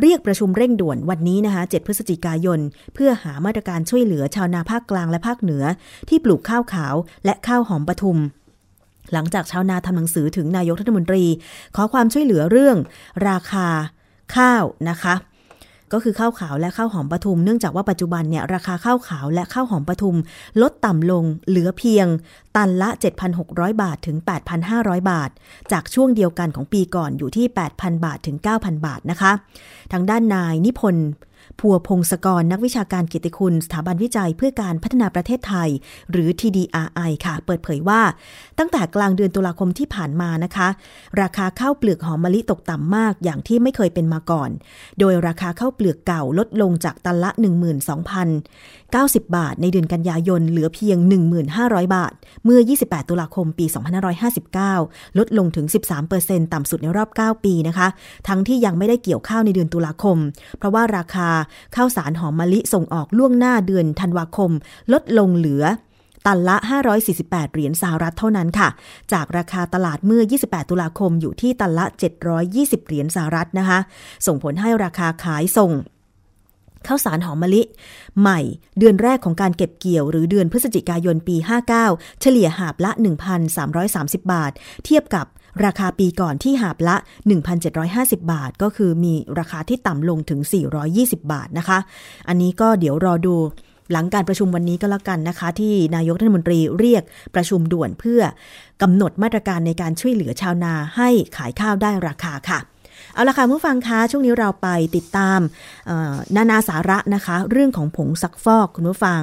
เรียกประชุมเร่งด่วนวันนี้นะคะ 7 พฤศจิกายน เพื่อหามาตรการช่วยเหลือชาวนาภาคกลางและภาคเหนือ ที่ปลูกข้าวขาวและข้าวหอมปทุม หลังจากชาวนาทำหนังสือถึงนายกรัฐมนตรี ขอความช่วยเหลือเรื่อง ราคาข้าวนะคะ ก็คือข้าวขาวและข้าวหอมปทุม เนื่องจากว่าปัจจุบันเนี่ยราคาข้าวขาวและข้าวหอมปทุม ลดต่ำลงเหลือเพียง ตันละ 7,600 บาทถึง 8,500 บาท จากช่วงเดียวกันของปีก่อนอยู่ที่ 8,000 บาทถึง 9,000 บาทนะคะ ทางด้านนายนิพนธ์ พัวพงศกรนักวิชาการกิติคุณ สถาบันวิจัยเพื่อการพัฒนาประเทศไทย หรือ TDRI ค่ะ เปิดเผยว่า ตั้งแต่กลางเดือนตุลาคมที่ผ่านมานะคะ ราคาข้าวเปลือกหอมมะลิตกต่ำมากอย่างที่ไม่เคยเป็นมาก่อน โดยราคาข้าวเปลือกเก่าลดลงจากตันละ 12,090 บาท ในเดือนกันยายนเหลือเพียง 1,500 บาท เมื่อ 28 ตุลาคมปี 2559 ลดลงถึง 13%ต่ำสุดในรอบ 9 ปีนะคะ ทั้งที่ยังไม่ได้เกี่ยวข้าวในเดือนตุลาคม เพราะว่าราคาข้าวสารหอมมะลิส่งออกล่วงหน้าเดือนธันวาคม ลดลงเหลือตันละ 548 เหรียญสหรัฐเท่านั้นค่ะ จากราคาตลาดเมื่อ 28 ตุลาคมอยู่ที่ตันละ 720 เหรียญสหรัฐนะคะ ส่งผลให้ราคาขายส่งข้าวสารหอมมะลิ ใหม่ เดือนแรกของการเก็บเกี่ยว หรือเดือนพฤศจิกายนปี 59 เฉลี่ยหาบละ 1,330 บาท เทียบกับ ราคาปีก่อนที่หาบละ 1,750 บาท ก็คือมีราคาที่ต่ำลงถึง 420 บาทนะคะ อันนี้ก็เดี๋ยวรอดูหลังการประชุมวันนี้ก็แล้วกันนะคะ ที่นายกรัฐมนตรีเรียกประชุมด่วนเพื่อกำหนดมาตรการในการช่วยเหลือชาวนาให้ขายข้าวได้ราคาค่ะเอาละค่ะผู้ฟังคะช่วงนี้เราไปติดตามนานาสาระนะคะ เรื่องของผงซักฟอกคุณผู้ฟัง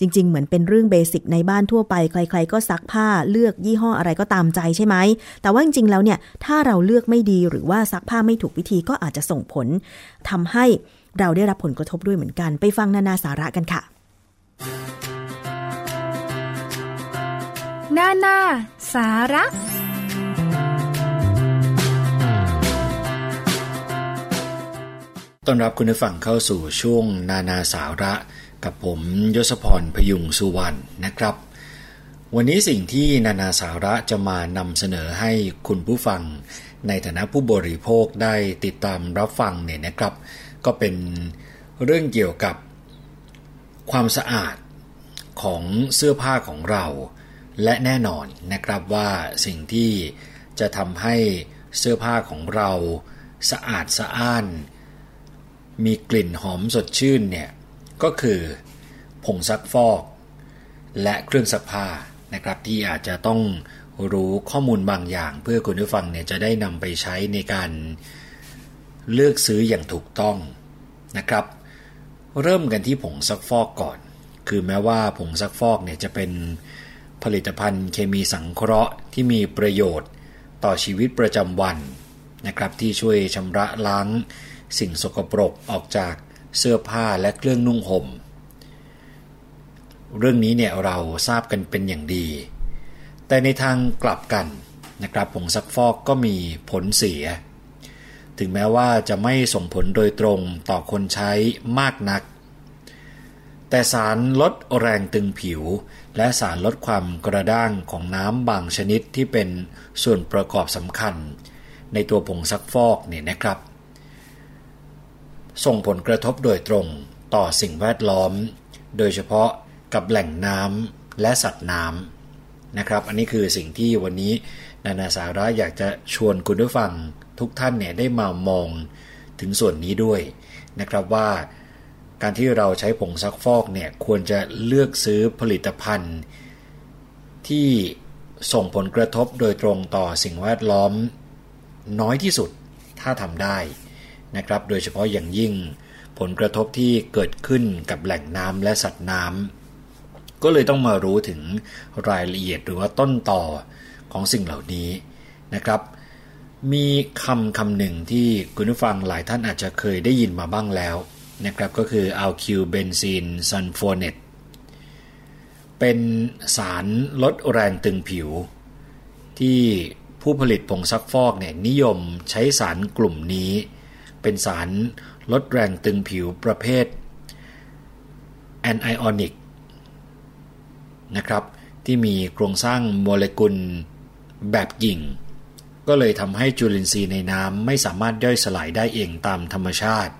จริง ๆ เหมือนเป็นเรื่องเบสิกในบ้านทั่วไป ใคร ๆ ก็ซักผ้าเลือกยี่ห้ออะไรก็ตามใจใช่ไหม แต่ว่าจริง ๆ แล้วเนี่ยถ้าเราเลือกไม่ดีหรือว่าซักผ้าไม่ถูกวิธีก็อาจจะส่งผลทำให้เราได้รับผลกระทบด้วยเหมือนกัน ไปฟังนานาสาระกันค่ะ นานาสาระต้อนรับคุณผู้ฟังเข้าสู่ช่วงนานาสาระ กับผมยศพรพยุงสุวรรณนะครับ วันนี้สิ่งที่นานาสาระจะมานำเสนอให้คุณผู้ฟัง ในฐานะผู้บริโภคได้ติดตามรับฟังเนี่ยนะครับ ก็เป็นเรื่องเกี่ยวกับความสะอาดของเสื้อผ้าของเรา และแน่นอนนะครับว่าสิ่งที่จะทำให้เสื้อผ้าของเราสะอาดสะอ้าน มีกลิ่นหอมสดชื่นเนี่ย ก็คือผงซักฟอก และเครื่องซักผ้านะครับที่อาจจะต้องรู้ข้อมูลบางอย่าง เพื่อคุณผู้ฟังเนี่ยจะได้นำไปใช้ในการเลือกซื้ออย่างถูกต้องนะครับ เริ่มกันที่ผงซักฟอกก่อน คือแม้ว่าผงซักฟอกเนี่ยจะเป็นผลิตภัณฑ์เคมีสังเคราะห์ที่มีประโยชน์ต่อชีวิตประจำวันนะครับที่ช่วยชำระล้างสิ่งสกปรกออกจาก เสื้อผ้าและเครื่องนุ่งห่ม เรื่องนี้เนี่ยเราทราบกันเป็นอย่างดี แต่ในทางกลับกันนะครับผงซักฟอกก็มีผลเสีย ถึงแม้ว่าจะไม่ส่งผลโดยตรงต่อคนใช้มากนัก แต่สารลดแรงตึงผิว และสารลดความกระด้างของน้ำบางชนิดที่เป็นส่วนประกอบสำคัญ ในตัวผงซักฟอกเนี่ยนะครับ ส่งผลกระทบโดยตรงต่อสิ่งแวดล้อม โดยเฉพาะกับแหล่งน้ำและสัตว์น้ำนะครับ อันนี้คือสิ่งที่วันนี้นานาสาระอยากจะชวนคุณผู้ฟังทุกท่านเนี่ยได้มามองถึงส่วนนี้ด้วยนะครับว่าการที่เราใช้ผงซักฟอกเนี่ยควรจะเลือกซื้อผลิตภัณฑ์ ที่ส่งผลกระทบโดยตรงต่อสิ่งแวดล้อม น้อยที่สุดถ้าทำได้ นะครับ โดยเฉพาะอย่างยิ่ง ผลกระทบที่เกิดขึ้นกับแหล่งน้ำและสัตว์น้ำก็เลยต้องมารู้ถึงรายละเอียดหรือว่าต้นตอของสิ่งเหล่านี้นะครับ มีคำคำหนึ่งที่คุณผู้ฟังหลายท่านอาจจะเคยได้ยินมาบ้างแล้วนะครับก็คือ alkyl benzene sulfonate เป็นสารลดแรงตึงผิว ที่ผู้ผลิตผงซักฟอกเนี่ยนิยมใช้สารกลุ่มนี้ เป็นสารลดแรงตึงผิวประเภทแอนไอออนิกนะครับที่มีโครงสร้างโมเลกุลแบบหยิ่ง ก็เลยทำให้จุลินทรีย์ในน้ำไม่สามารถย่อยสลายได้เองตามธรรมชาติ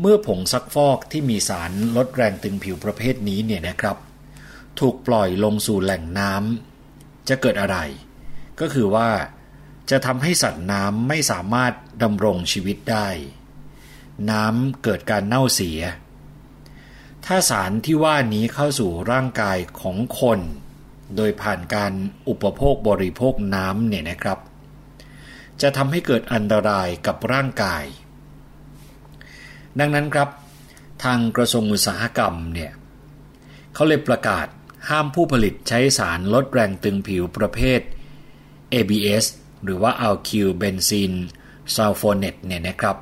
เมื่อผงซักฟอกที่มีสารลดแรงตึงผิวประเภทนี้เนี่ยนะครับ ถูกปล่อยลงสู่แหล่งน้ำจะเกิดอะไร ก็คือว่า จะทำให้สัตว์น้ำไม่สามารถดำรงชีวิตได้ น้ำเกิดการเน่าเสีย ถ้าสารที่ว่านี้เข้าสู่ร่างกายของคน โดยผ่านการอุปโภคบริโภคน้ำเนี่ยนะครับ จะทำให้เกิดอันตรายกับร่างกาย ดังนั้นครับ ทางกระทรวงอุตสาหกรรมเนี่ยเขาเลยประกาศห้ามผู้ผลิตใช้สารลดแรงตึงผิวประเภท ABS หรือว่า Alkyl Benzene Sulfonate เนี่ยนะครับ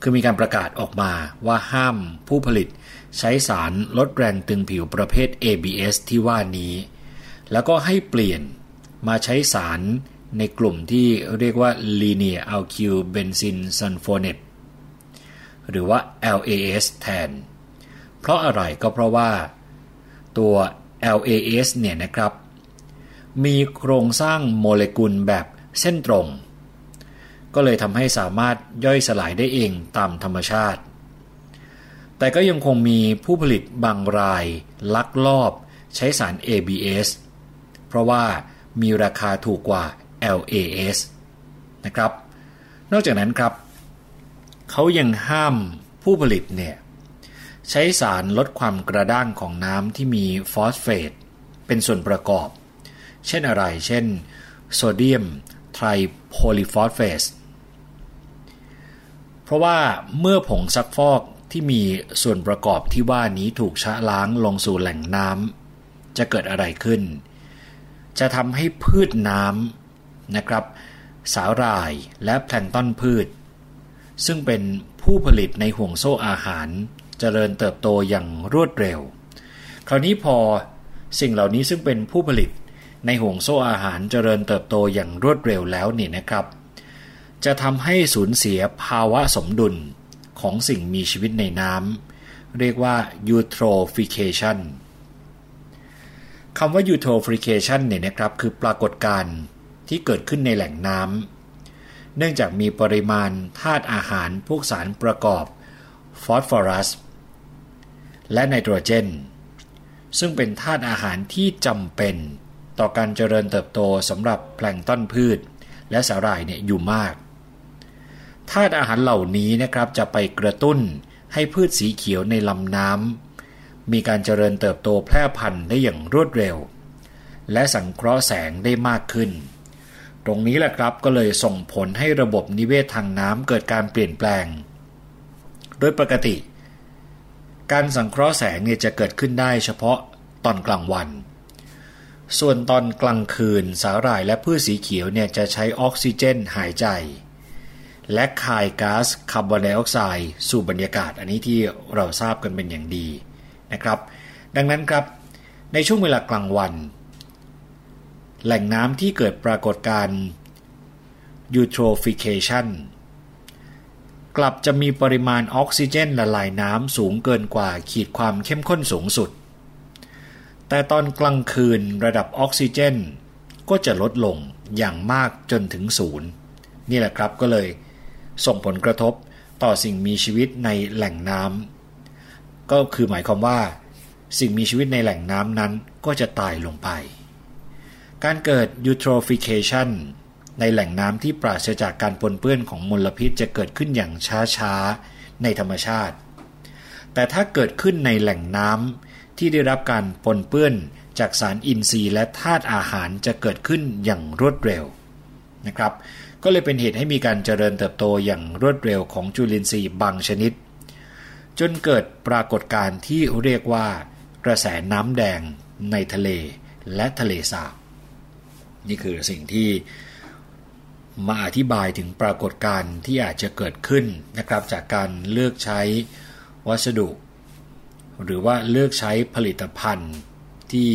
คือมีการประกาศออกมาว่าห้ามผู้ผลิตใช้สารลดแรงตึงผิวประเภท ABS ที่ว่านี้ แล้วก็ให้เปลี่ยนมาใช้สารในกลุ่มที่เรียกว่า Linear Alkyl Benzene Sulfonate หรือว่า LAS แทน เพราะอะไรก็เพราะว่าตัว LAS เนี่ยนะครับ มีโครงสร้างโมเลกุลแบบเส้นตรง ก็เลยทำให้สามารถย่อยสลายได้เองตามธรรมชาติ แต่ก็ยังคงมีผู้ผลิตบางรายลักลอบใช้สาร ABS เพราะว่ามีราคาถูกกว่า LAS นะครับ นอกจากนั้นครับ เขายังห้ามผู้ผลิตเนี่ยใช้สารลดความกระด้างของน้ำที่มีฟอสเฟตเป็นส่วนประกอบ เช่นอะไร เช่น Sodium Tripolyphosphate เพราะว่าเมื่อผงซักฟอกที่มีส่วนประกอบที่ว่านี้ถูกชะล้างลงสู่แหล่งน้ำจะเกิดอะไรขึ้น จะทำให้พืชน้ำนะครับ สาหร่ายและแพลงต้นพืช ซึ่งเป็นผู้ผลิตในห่วงโซ่อาหารเจริญเติบโตอย่างรวดเร็ว คราวนี้พอสิ่งเหล่านี้ซึ่งเป็นผู้ผลิต ในห่วงโซ่อาหารเจริญเติบโตอย่างรวดเร็วแล้วนี่นะครับ จะทำให้สูญเสียภาวะสมดุลของสิ่งมีชีวิตในน้ำเรียกว่า eutrophication คำว่า eutrophication เนี่ยนะครับคือปรากฏการณ์ที่เกิดขึ้นในแหล่งน้ำเนื่องจากมีปริมาณธาตุอาหารพวกสารประกอบฟอสฟอรัสและไนโตรเจน ซึ่งเป็นธาตุอาหารที่จำเป็น ต่อการเจริญเติบโตสำหรับแพลงต้นพืช และสาหร่ายเนี่ยอยู่มากธาตุอาหารเหล่านี้นะครับจะไปกระตุ้นให้พืชสีเขียวในลำน้ำมีการเจริญเติบโตแพร่พันธุ์ได้อย่างรวดเร็ว และสังเคราะห์แสงได้มากขึ้น ตรงนี้แหละครับก็เลยส่งผลให้ระบบนิเวศทางน้ำเกิดการเปลี่ยนแปลง โดยปกติ การสังเคราะห์แสงเนี่ยจะเกิดขึ้นได้เฉพาะตอนกลางวัน ส่วนตอนกลางคืนสาหร่ายและพืชสีเขียวเนี่ยจะใช้ออกซิเจนหายใจ และคายก๊าซคาร์บอนไดออกไซด์สู่บรรยากาศ อันนี้ที่เราทราบกันเป็นอย่างดีนะครับ ดังนั้นครับในช่วงเวลากลางวัน แหล่งน้ำที่เกิดปรากฏการณ์ eutrophication กลับจะมีปริมาณออกซิเจนละลายน้ำสูงเกินกว่าขีดความเข้มข้นสูงสุด แต่ตอนกลางคืนระดับออกซิเจน ก็จะลดลงอย่างมากจนถึงศูนย์นี่แหละครับก็เลย ส่งผลกระทบต่อสิ่งมีชีวิตในแหล่งน้ำก็คือหมายความว่า สิ่งมีชีวิตในแหล่งน้ำนั้นก็จะตายลงไป การเกิด eutrophication ในแหล่งน้ำที่ปราศจากการปนเปื้อนของมลพิษจะเกิดขึ้นอย่างช้าๆ ในธรรมชาติ แต่ถ้าเกิดขึ้นในแหล่งน้ำ ที่ได้รับการปนเปื้อนจากสารอินทรีย์และธาตุอาหารจะเกิดขึ้นอย่างรวดเร็วนะครับก็เลยเป็นเหตุให้มีการเจริญเติบโตอย่างรวดเร็วของจุลินทรีย์บางชนิด จนเกิดปรากฏการณ์ที่เรียกว่ากระแสน้ำแดงในทะเลและทะเลสาบนี่คือสิ่งที่มาอธิบายถึงปรากฏการณ์ที่อาจจะเกิดขึ้นนะครับจากการเลือกใช้วัสดุ หรือว่าเลือกใช้ผลิตภัณฑ์ที่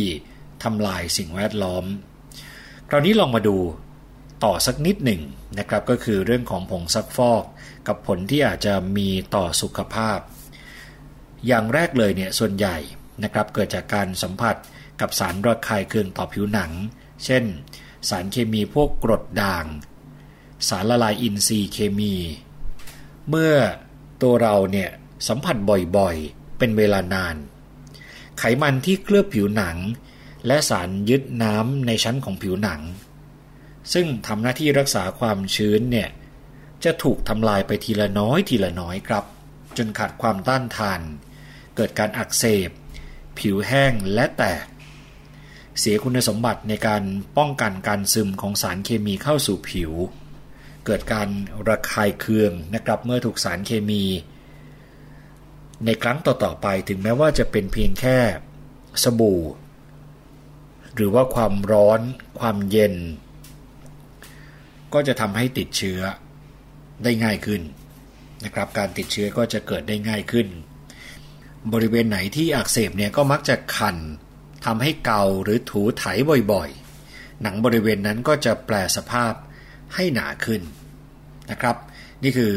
ทำลายสิ่งแวดล้อม คราวนี้ลองมาดูต่อสักนิดหนึ่งนะครับก็คือเรื่องของผงซักฟอก กับผลที่อาจจะมีต่อสุขภาพ อย่างแรกเลยเนี่ยส่วนใหญ่นะครับเกิดจากการสัมผัสกับสารระคายเคืองต่อผิวหนัง เช่น สารเคมีพวกกรดด่าง สารละลายอินทรีย์เคมี เมื่อตัวเราเนี่ยสัมผัสบ่อยๆ เป็นเวลานาน ไขมันที่เคลือบผิวหนัง และสารยึดน้ำในชั้นของผิวหนัง ซึ่งทำหน้าที่รักษาความชื้นเนี่ยจะถูกทำลายไปทีละน้อยทีละน้อยครับ จนขาดความต้านทาน เกิดการอักเสบ ผิวแห้งและแตก เสียคุณสมบัติในการป้องกันการซึมของสารเคมีเข้าสู่ผิว เกิดการระคายเคืองนะครับเมื่อถูกสารเคมี ในครั้งต่อๆไปถึงแม้ว่าจะเป็นเพียงแค่สบู่ หรือว่าความร้อน ความเย็น ก็จะทำให้ติดเชื้อได้ง่ายขึ้นนะครับการติดเชื้อก็จะเกิดได้ง่ายขึ้น บริเวณไหนที่อักเสบเนี่ยก็มักจะคันทำให้เกาหรือถูไถบ่อยๆ หนังบริเวณนั้นก็จะแปลสภาพให้หนาขึ้นนะครับ นี่คือ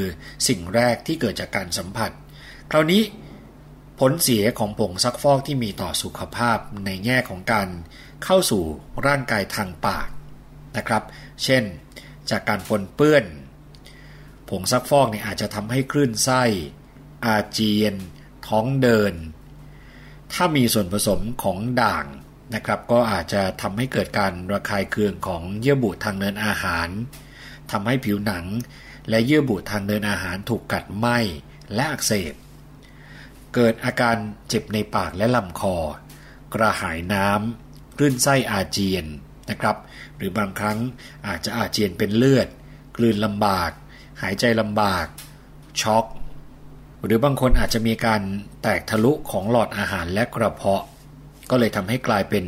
สิ่งแรกที่เกิดจากการสัมผัส คราวนี้ผลเสียของผงซักฟอกที่มีต่อสุขภาพในแง่ของการเข้าสู่ร่างกายทางปากนะครับ เช่น จากการปนเปื้อน ผงซักฟอกเนี่ยอาจจะทำให้คลื่นไส้ อาเจียน ท้องเดิน ถ้ามีส่วนผสมของด่างนะครับ ก็อาจจะทำให้เกิดการระคายเคืองของเยื่อบุทางเดินอาหารทำให้ผิวหนัง และเยื่อบุทางเดินอาหารถูกกัดไหม้และอักเสบ เกิดอาการเจ็บในปากและลำคอ กระหายน้ำคลื่นไส้อาเจียนนะครับ หรือบางครั้งอาจจะอาเจียนเป็นเลือด กลืนลำบาก หายใจลำบาก ช็อก หรือบางคนอาจจะมีการแตกทะลุของหลอดอาหารและกระเพาะ ก็เลยทำให้กลายเป็น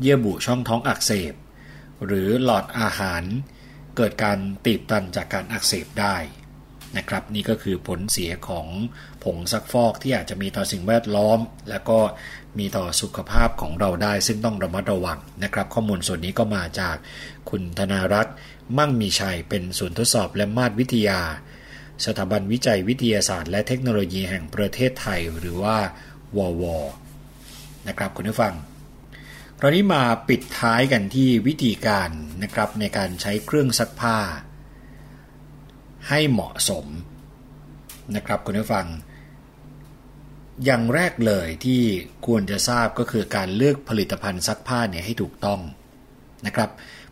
เยื่อบุช่องท้องอักเสบ หรือหลอดอาหาร เกิดการตีบตันจากการอักเสบได้ นะครับนี่ก็คือผลเสียของผงซักฟอกที่อาจจะมีต่อสิ่งแวดล้อม และก็มีต่อสุขภาพของเราได้ ซึ่งต้องระมัดระวังนะครับ ข้อมูลส่วนนี้ก็มาจากคุณธนารัตน์มั่งมีชัยเป็นศูนย์ทดสอบและมาตรวิทยา สถาบันวิจัยวิทยาศาสตร์ และเทคโนโลยีแห่งประเทศไทยหรือว่าววนะครับคุณผู้ฟังคราวนี้มาปิดท้ายกันที่วิธีการนะครับในการใช้เครื่องซักผ้า ให้เหมาะสมนะครับคุณผู้ฟัง อย่างแรกเลยที่ควรจะทราบก็คือการเลือกผลิตภัณฑ์ซักผ้าเนี่ยให้ถูกต้องนะครับ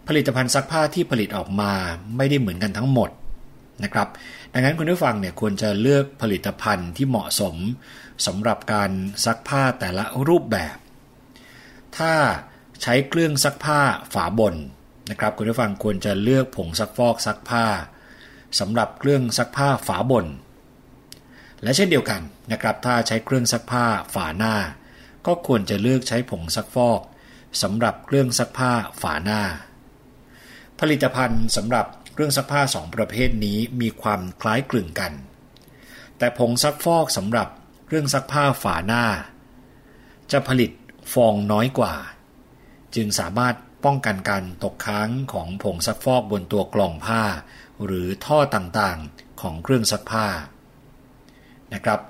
ผลิตภัณฑ์ซักผ้าที่ผลิตออกมาไม่ได้เหมือนกันทั้งหมดนะครับดังนั้นคุณผู้ฟังเนี่ยควรจะเลือกผลิตภัณฑ์ที่เหมาะสมสำหรับการซักผ้าแต่ละรูปแบบ ถ้าใช้เครื่องซักผ้าฝาบนนะครับคุณผู้ฟังควรจะเลือกผงซักฟอกซักผ้า สำหรับเครื่องซักผ้าฝาบน และเช่นเดียวกันนะครับถ้าใช้เครื่องซักผ้าฝาหน้า ก็ควรจะเลือกใช้ผงซักฟอกสำหรับเครื่องซักผ้าฝาหน้า ผลิตภัณฑ์สำหรับเครื่องซักผ้าสองประเภทนี้มีความคล้ายคลึงกัน แต่ผงซักฟอกสำหรับเครื่องซักผ้าฝาหน้า จะผลิตฟองน้อยกว่า จึงสามารถป้องกันการตกค้างของผงซักฟอกบนตัวกล่องผ้า หรือท่อต่างๆของเครื่องซักผ้านะครับ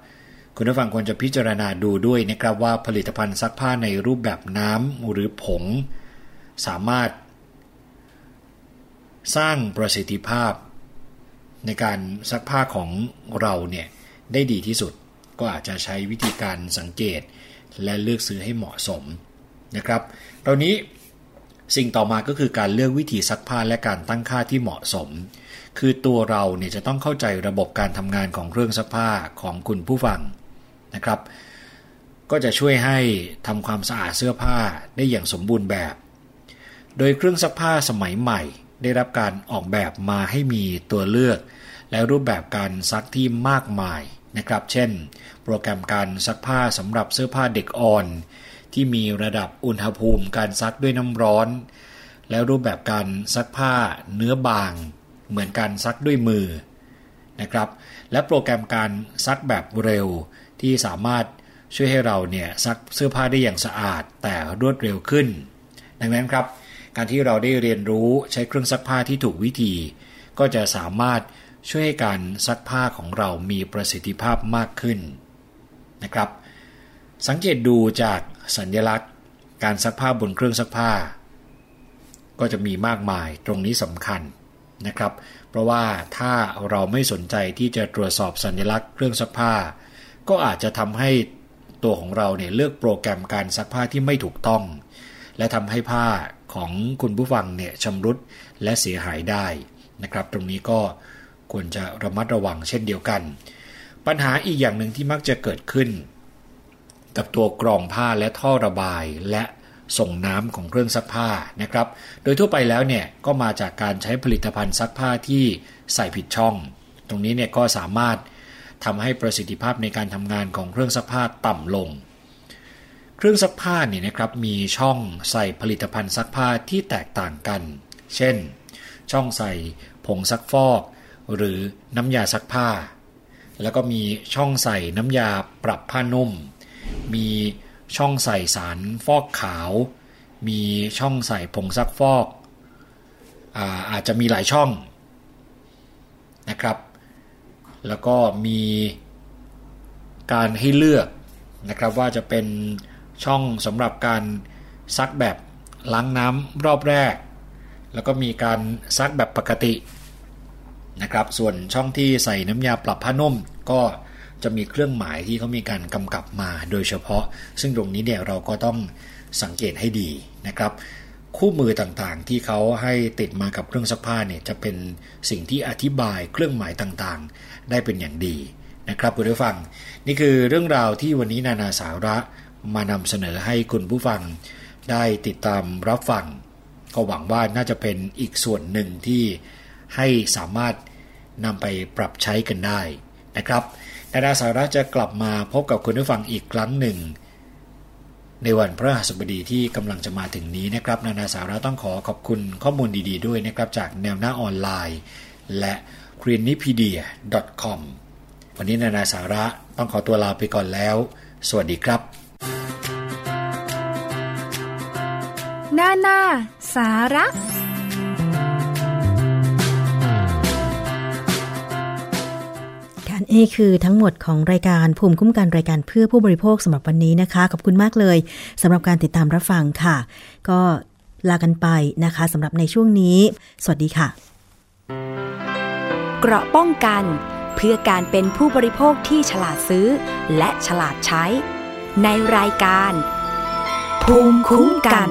คุณผู้ฟังควรจะพิจารณาดูด้วยนะครับว่าผลิตภัณฑ์ซักผ้าในรูปแบบน้ำหรือผง สามารถ สร้างประสิทธิภาพ ในการซักผ้าของเราเนี่ยได้ดีที่สุดก็อาจจะใช้วิธีการสังเกต และเลือกซื้อให้เหมาะสมนะครับตอนนี้สิ่งต่อมาก็คือการเลือกวิธีซักผ้าและการตั้งค่าที่เหมาะสม คือตัวเราเนี่ยจะต้องเข้าใจระบบการทำงานของเครื่องซักผ้าของคุณผู้ฟังนะครับ ก็จะช่วยให้ทำความสะอาดเสื้อผ้าได้อย่างสมบูรณ์แบบ โดยเครื่องซักผ้าสมัยใหม่ ได้รับการออกแบบมาให้มีตัวเลือก และรูปแบบการซักที่มากมายนะครับ เช่น โปรแกรมการซักผ้าสำหรับเสื้อผ้าเด็กอ่อน ที่มีระดับอุณหภูมิการซักด้วยน้ำร้อน แล้วรูปแบบการซักผ้าเนื้อบาง เหมือนการซักด้วยมือนะครับและโปรแกรมการซักแบบเร็วที่สามารถช่วยให้เราเนี่ยซักเสื้อผ้าได้อย่างสะอาดแต่รวดเร็วขึ้น ดังนั้นครับ การที่เราได้เรียนรู้ใช้เครื่องซักผ้าที่ถูกวิธี ก็จะสามารถช่วยให้การซักผ้าของเรามีประสิทธิภาพมากขึ้นนะครับ สังเกตดูจากสัญลักษณ์ การซักผ้าบนเครื่องซักผ้า ก็จะมีมากมายตรงนี้สำคัญ นะครับ เพราะว่าถ้าเราไม่สนใจที่จะตรวจสอบสัญลักษณ์เครื่องซักผ้า ก็อาจจะทำให้ตัวของเราเนี่ยเลือกโปรแกรมการซักผ้าที่ไม่ถูกต้อง และทำให้ผ้าของคุณผู้ฟังเนี่ยชำรุดและเสียหายได้นะครับ ตรงนี้ก็ควรจะระมัดระวังเช่นเดียวกัน ปัญหาอีกอย่างหนึ่งที่มักจะเกิดขึ้น กับตัวกรองผ้าและท่อระบายและ ส่งน้ำของเครื่องซักผ้านะครับ โดยทั่วไปแล้วเนี่ยก็มาจากการใช้ผลิตภัณฑ์ซักผ้าที่ใส่ผิดช่อง ตรงนี้เนี่ยก็สามารถทำให้ประสิทธิภาพในการทำงานของเครื่องซักผ้าต่ำลง เครื่องซักผ้าเนี่ยนะครับมีช่องใส่ผลิตภัณฑ์ซักผ้าที่แตกต่างกัน เช่น ช่องใส่ผงซักฟอก หรือน้ำยาซักผ้า แล้วก็มีช่องใส่น้ำยาปรับผ้านุ่ม มี ช่องใส่สารฟอกขาว มีช่องใส่ผงซักฟอกอาอาจจะมีหลายช่องนะครับ แล้วก็มีการให้เลือกนะครับว่าจะเป็นช่องสำหรับการซักแบบล้างน้ำรอบแรก แล้วก็มีการซักแบบปกตินะครับ ส่วนช่องที่ใส่น้ำยาปรับผ้านุ่มก็ จะมีเครื่องหมายที่เขามีการกำกับมาโดยเฉพาะ ซึ่งตรงนี้เนี่ยเราก็ต้องสังเกตให้ดีนะครับ คู่มือต่างๆ ที่เขาให้ติดมากับเครื่องซักผ้าเนี่ยจะเป็นสิ่งที่อธิบายเครื่องหมายต่างๆ ได้เป็นอย่างดีนะครับคุณผู้ฟัง นี่คือเรื่องราวที่วันนี้นานาสาระมานำเสนอให้คุณผู้ฟัง ได้ติดตามรับฟัง ก็หวังว่าน่าจะเป็นอีกส่วนหนึ่งที่ให้สามารถนำไปปรับใช้กันได้นะครับ นานาสาระจะกลับมาพบกับคุณผู้ฟังอีกครั้งหนึ่ง ในวันพระหัสบดีที่กำลังจะมาถึงนี้นะครับ นานาสาระต้องขอขอบคุณข้อมูลดี ๆ ด้วยนะครับ จากแนวหน้าออนไลน์ และ c r e e n i p e d i a com วันนี้นานาสาระต้องขอตัวลาไปก่อนแล้ว สวัสดีครับ นานาสาระ นี่คือทั้งหมดของรายการภูมิคุ้มกันรายการเพื่อผู้บริโภคสำหรับวันนี้นะคะขอบคุณมากเลยสำหรับการติดตามรับฟังค่ะ ก็ลากันไปนะคะสำหรับในช่วงนี้ สวัสดีค่ะ เกราะป้องกัน เพื่อการเป็นผู้บริโภคที่ฉลาดซื้อ และฉลาดใช้ ในรายการ ภูมิคุ้มกัน